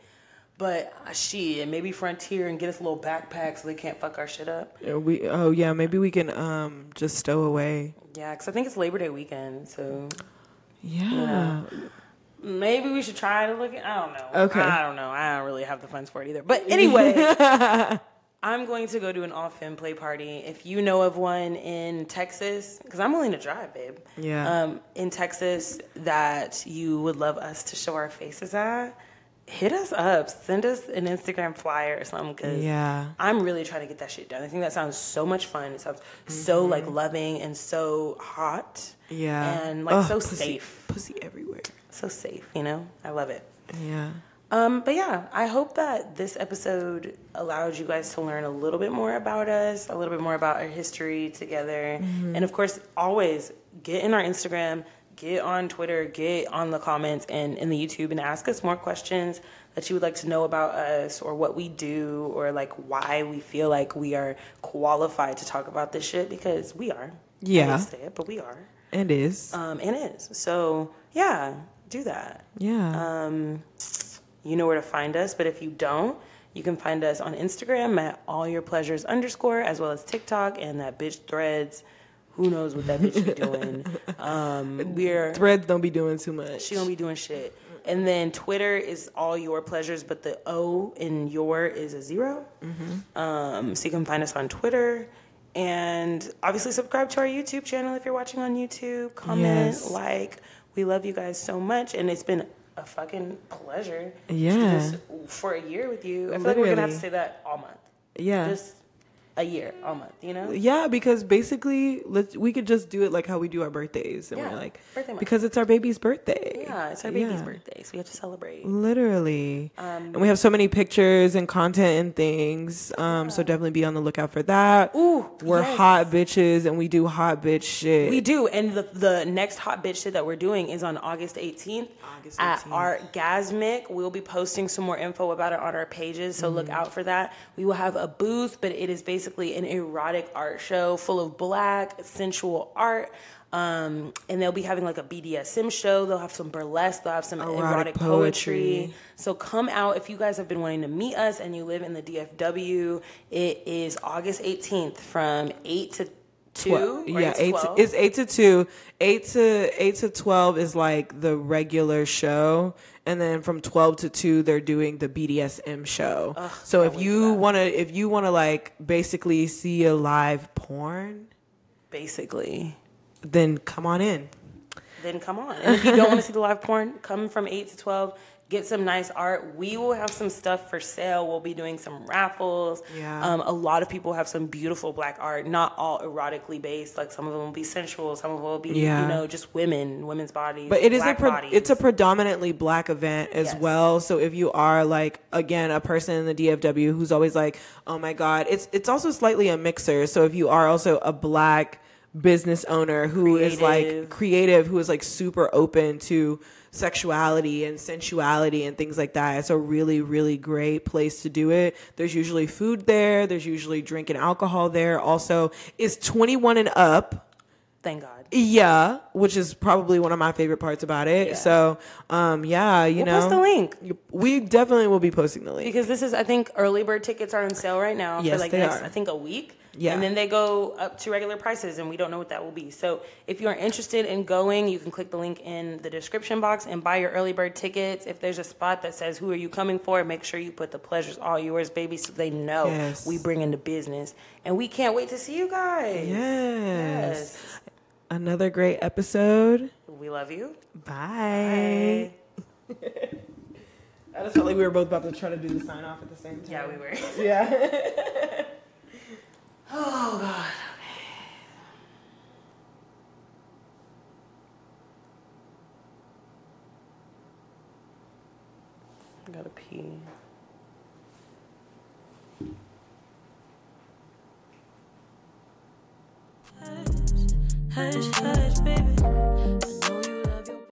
But uh, shit, maybe Frontier and get us a little backpack so they can't fuck our shit up. Uh, We. Oh yeah. Maybe we can um just stow away. Yeah, because I think it's Labor Day weekend, so Yeah. maybe we should try to look. At, I don't know. Okay. I don't know. I don't really have the funds for it either. But anyway, I'm going to go to an all femme play party. If you know of one in Texas, because I'm willing to drive, babe. Yeah. Um, in Texas, that you would love us to show our faces at, hit us up. Send us an Instagram flyer or something. Cause Yeah. I'm really trying to get that shit done. I think that sounds so much fun. It sounds so like loving and so hot. Mm-hmm. Yeah. And like so pussy- safe. Pussy everywhere. So safe, you know? I love it. Yeah. Um, but yeah, I hope that this episode allowed you guys to learn a little bit more about us, a little bit more about our history together. And of course, always get in our Instagram, get on Twitter, get on the comments and in the YouTube and ask us more questions that you would like to know about us or what we do or like why we feel like we are qualified to talk about this shit because we are. Yeah. say it, but we are. It is. Um, and it is. So yeah, do that. yeah. Um, you know where to find us, but if you don't, you can find us on Instagram at all your pleasures underscore, as well as TikTok and that bitch threads. Who knows what that bitch be doing? Um, we're Threads don't be doing too much. she don't be doing shit. And then Twitter is all your pleasures, but the O in your is a 0 Um, so you can find us on Twitter. And obviously, subscribe to our YouTube channel if you're watching on YouTube. Comment, Yes. like. We love you guys so much. And it's been a fucking pleasure Yeah. for a year with you. I feel like we're going to have to say that all month. yeah. Just a year, a month, you know? Yeah, because basically, let's we could just do it like how we do our birthdays, and Yeah, we're like, birthday month. because it's our baby's birthday. Yeah, it's our baby's Yeah. birthday, so we have to celebrate. Literally, and we have so many pictures and content and things. Um, so definitely be on the lookout for that. Ooh, we're yes. hot bitches, and we do hot bitch shit. We do, and the the next hot bitch shit that we're doing is on August 18th, August 18th. at 18th. Artgasmic. We'll be posting some more info about it on our pages, so Mm-hmm. look out for that. We will have a booth, but it is basically an erotic art show full of black sensual art. Um, and they'll be having like a BDSM show. They'll have some burlesque. They'll have some erotic, Erotic poetry. poetry. So come out if you guys have been wanting to meet us and you live in the DFW. It is August 18th from 8 to 2. Twelve. Yeah, eight. To, it's eight to two. Eight to eight to twelve is like the regular show, and then from twelve to two they're doing the BDSM show. so if you wanna, if you wanna like basically see a live porn, basically. then come on in. Then come on. And if you don't want to see the live porn, come from 8 to 12. Get some nice art. We will have some stuff for sale. We'll be doing some raffles. Yeah. Um, a lot of people have some beautiful black art, not all erotically based. Like some of them will be sensual, some of them will be, Yeah. you know, just women, women's bodies. But it is a pre- it's a predominantly black event as Yes. well. So if you are like again a person in the DFW who's always like, oh my god, it's it's also slightly a mixer. So if you are also a black business owner who is Creative. like creative, who is like super open to sexuality and sensuality and things like that. It's a really, really great place to do it. There's usually food there. There's usually drink and alcohol there. Also, it's 21 and up. Thank God. Yeah, which is probably one of my favorite parts about it. Yeah. So, um, yeah, you We'll know, post the link. We definitely will be posting the link. Because this is, I think, early bird tickets are on sale right now Yes, for like they next, are. I think, a week. Yeah. And then they go up to regular prices, and we don't know what that will be. So if you are interested in going, you can click the link in the description box and buy your early bird tickets. If there's a spot that says, Who are you coming for? Make sure you put the pleasure's all yours, baby, so they know Yes. we bring in the business. And we can't wait to see you guys. Yes. Another great episode. We love you. Bye. Bye. I just felt like we were both about to try to do the sign off at the same time. Yeah, we were. Yeah. Oh, God. I gotta pee. Hush, hush, baby.